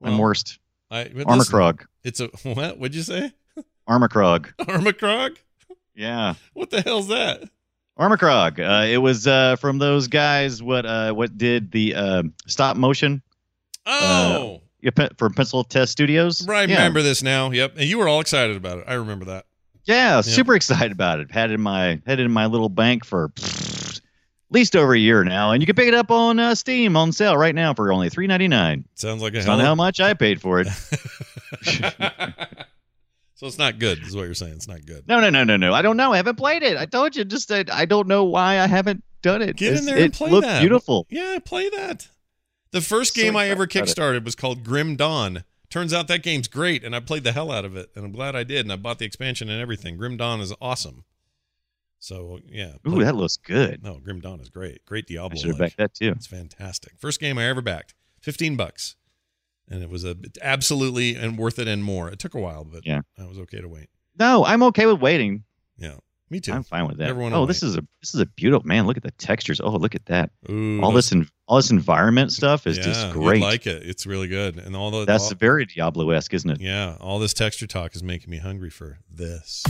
I'm
Well,
worst.
I, but
Armor
listen,
Krog.
It's a [LAUGHS] what? What'd you say? Armikrog? [LAUGHS]
Yeah.
What the hell's that?
Armikrog. Uh, it was uh, from those guys. What uh, what did the uh, stop motion
Oh,
pe- from Pencil Test Studios?
right. I
Yeah.
remember this now. Yep. And you were all excited about it. I remember that.
Yeah, super excited about it. Had it in my had it in my little bank for pfft, at least over a year now, and you can pick it up on uh, Steam on sale right now for only three ninety nine.
Sounds like a
It's
hell.
not how much I paid for it. [LAUGHS] [LAUGHS]
so it's not good. Is what you're saying? It's not good.
No, no, no, no, no. I don't know. I haven't played it. I told you, just that I don't know why I haven't done it.
Get in there and
it
play that.
beautiful.
Yeah, play that. The first
So
game I ever
about it.
kickstarted was called Grim Dawn. Turns out that game's great, and I played the hell out of it, and I'm glad I did, and I bought the expansion and everything. Grim Dawn is awesome. So yeah,
Ooh, that looks good.
no, Grim Dawn is great. Great Diablo.
I should have backed that too.
It's fantastic. First game I ever backed, fifteen bucks, and it was a absolutely and worth it and more. It took a while, but
Yeah.
I was okay to wait.
No, I'm okay with waiting.
Yeah, me too.
I'm fine with that.
Everyone
oh, this is a this is a beautiful man. Look at the textures. Oh, look at that.
Ooh,
all this in, all this environment stuff is
yeah,
just great.
like it. It's really good, and all the
That's
all-
very Diablo esque, isn't it?
yeah, all this texture talk is making me hungry for this.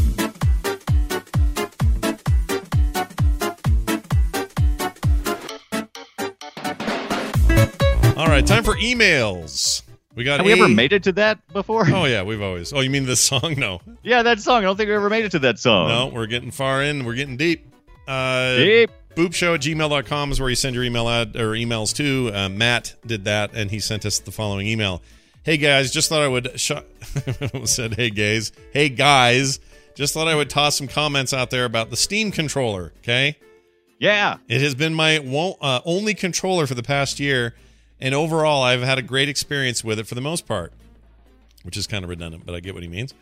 All right, time for emails. We got.
Have we ever made it to that before?
Oh yeah, we've always. Oh, you mean this song? [LAUGHS] No,
yeah, that song. I don't think we ever made it to that song.
no, we're getting far in. We're getting deep. Uh,
Deep.
boopshow at gmail.com is where you send your email ad or emails to. Uh, Matt did that, and he sent us the following email. Hey guys, just thought I would sh- [LAUGHS] said hey guys, hey guys, just thought I would toss some comments out there about the Steam controller. Okay,
Yeah.
it has been my wo- uh, only controller for the past year, and overall, I've had a great experience with it for the most part, which is kind of redundant, but I get what he means.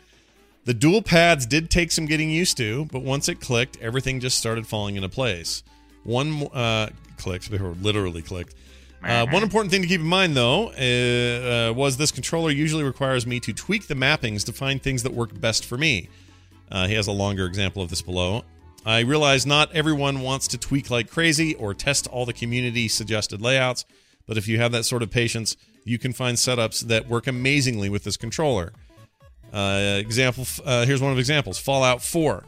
The dual pads did take some getting used to, but once it clicked, everything just started falling into place. One uh, clicked, [LAUGHS] or literally clicked. Uh, one important thing to keep in mind, though, uh, uh, was this controller usually requires me to tweak the mappings to find things that work best for me. Uh, he has a longer example of this below. I realize not everyone wants to tweak like crazy or test all the community suggested layouts, but if you have that sort of patience, you can find setups that work amazingly with this controller. Uh, example. Uh, here's one of the examples. Fallout 4.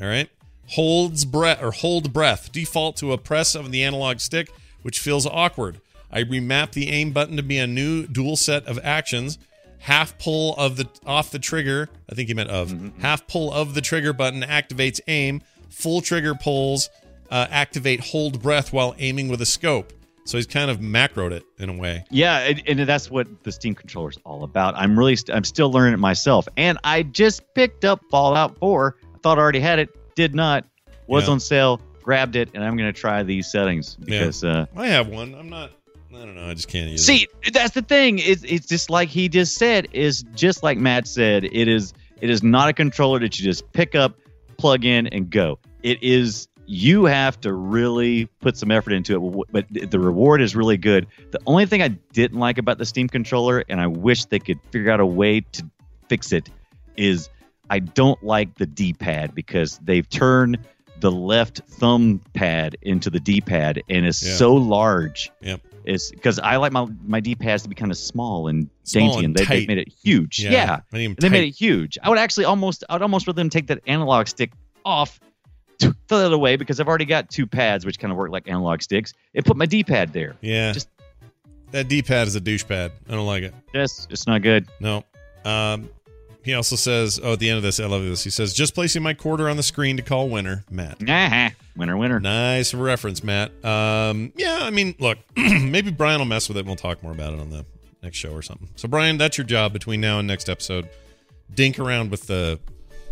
All right. Holds breath or hold breath. Default to a press of the analog stick, which feels awkward. I remap the aim button to be a new dual set of actions. Half pull of the off the trigger. I think he meant of. Half pull of the trigger button activates aim. Full trigger pulls uh, activate hold breath while aiming with a scope. So he's kind of macroed it in a way.
Yeah, and, and that's what the Steam controller is all about. I'm really, st- I'm still learning it myself, and I just picked up Fallout 4. I thought I already had it, did not. Was
Yeah.
on sale, grabbed it, and I'm going to try these settings
Yeah.
because, uh,
I have one. I'm not. I don't know. I just can't use it.
see, that's the thing. It's, it's just like he just said. Is just like Matt said. It is, it is not a controller that you just pick up, plug in, and go. It is. You have to really put some effort into it, but the reward is really good. The only thing I didn't like about the Steam controller, and I wish they could figure out a way to fix it, is I don't like the D pad because they've turned the left thumb pad into the D pad and it's
Yeah.
so large.
Yep.
It's because I like my my D pads to be kind of small and
Small
dainty,
and
they, they made it huge. Yeah,
him
they made it huge. I would actually almost, I'd almost rather them take that analog stick off, throw it away because I've already got two pads which kind of work like analog sticks, and put my D pad there.
Yeah.
Just-
that D pad is a douche pad. I don't like it.
Yes, it's not good.
No. Um, he also says, oh, at the end of this, I love this. He says, just placing my quarter on the screen to call winner, Matt.
Nah, winner, winner.
Nice reference, Matt. Um, yeah, I mean, look, [CLEARS THROAT] maybe Brian will mess with it and we'll talk more about it on the next show or something. So, Brian, that's your job between now and next episode. Dink around with the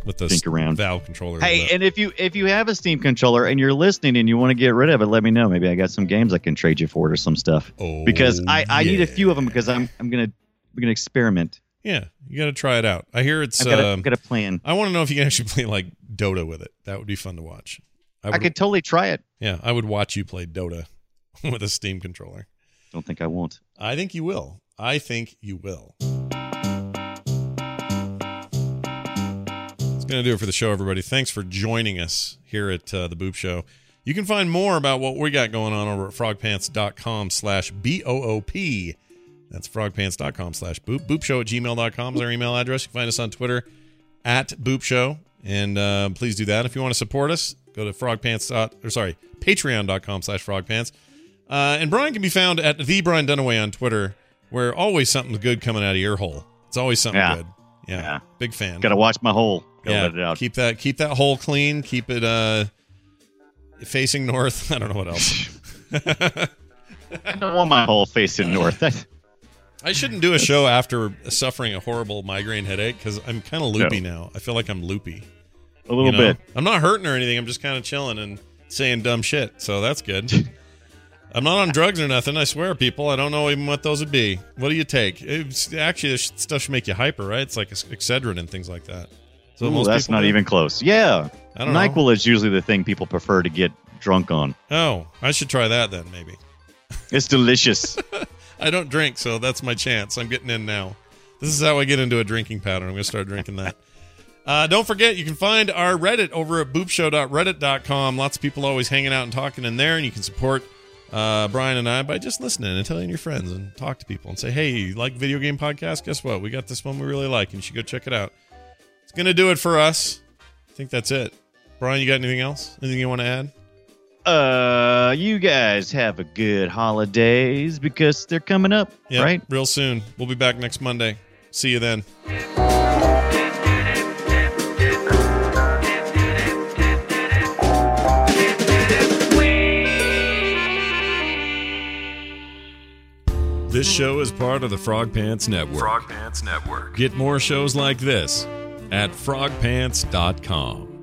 with the
Dink around.
valve controller.
Hey, and if you if you have a Steam controller and you're listening and you want to get rid of it, let me know. Maybe I got some games I can trade you for it or some stuff.
oh,
Because I, I need a few of them because I'm I'm gonna we're gonna experiment.
Yeah, you got to try it out. I hear it's.
I've got, a,
um,
I've got a plan.
I want to know if you can actually [LAUGHS] play like Dota with it. That would be fun to watch. I,
I, could totally try it.
yeah, I would watch you play Dota [LAUGHS] with a Steam controller.
Don't think I won't.
I think you will. I think you will. Going to do it for the show, everybody. Thanks for joining us here at uh, the Boop Show. You can find more about what we got going on over at frogpants.com slash B-O-O-P. That's frogpants.com slash boop. Boopshow at gmail.com is our email address. You can find us on Twitter at Boop Show. And uh, please do that. If you want to support us, go to frogpants. dot- Or sorry, patreon.com slash frogpants. Uh, and Brian can be found at the Brian Dunaway on Twitter, where always something good coming out of your hole. It's always something
Yeah.
good. Yeah,
Yeah.
big fan.
Got to watch my hole. Gotta
yeah,
let it out.
keep that keep that hole clean. Keep it uh facing north. [LAUGHS] I don't know what else. [LAUGHS] [LAUGHS]
I don't want my hole facing north.
I shouldn't do a show after suffering a horrible migraine headache because I'm kind of loopy now. I feel like I'm loopy.
a little
you know?
bit.
I'm not hurting or anything. I'm just kind of chilling and saying dumb shit. So that's good. I'm not on drugs or nothing. I swear, people. I don't know even what those would be. What do you take? It's, actually, this stuff should make you hyper, right? It's like Excedrin and things like that. So
Ooh,
most
that's not
do.
even close. Yeah.
I don't know.
NyQuil is usually the thing people prefer to get drunk on.
Oh, I should try that then, maybe.
It's delicious. [LAUGHS]
I don't drink, so that's my chance. I'm getting in now. This is how I get into a drinking pattern. I'm going to start drinking that. [LAUGHS] Uh, don't forget, you can find our Reddit over at boopshow.reddit.com. Lots of people always hanging out and talking in there, and you can support uh, Brian and I by just listening and telling your friends and talk to people and say, hey, you like video game podcast? Guess what? We got this one we really like, and you should go check it out. It's going to do it for us. I think that's it. Brian, you got anything else? Anything you want to add?
uh, you guys have a good holidays because they're coming up,
Yeah,
right?
real soon. We'll be back next Monday. See you then. This show is part of the Frog Pants Network.
Frog Pants Network.
Get more shows like this at frogpants.com.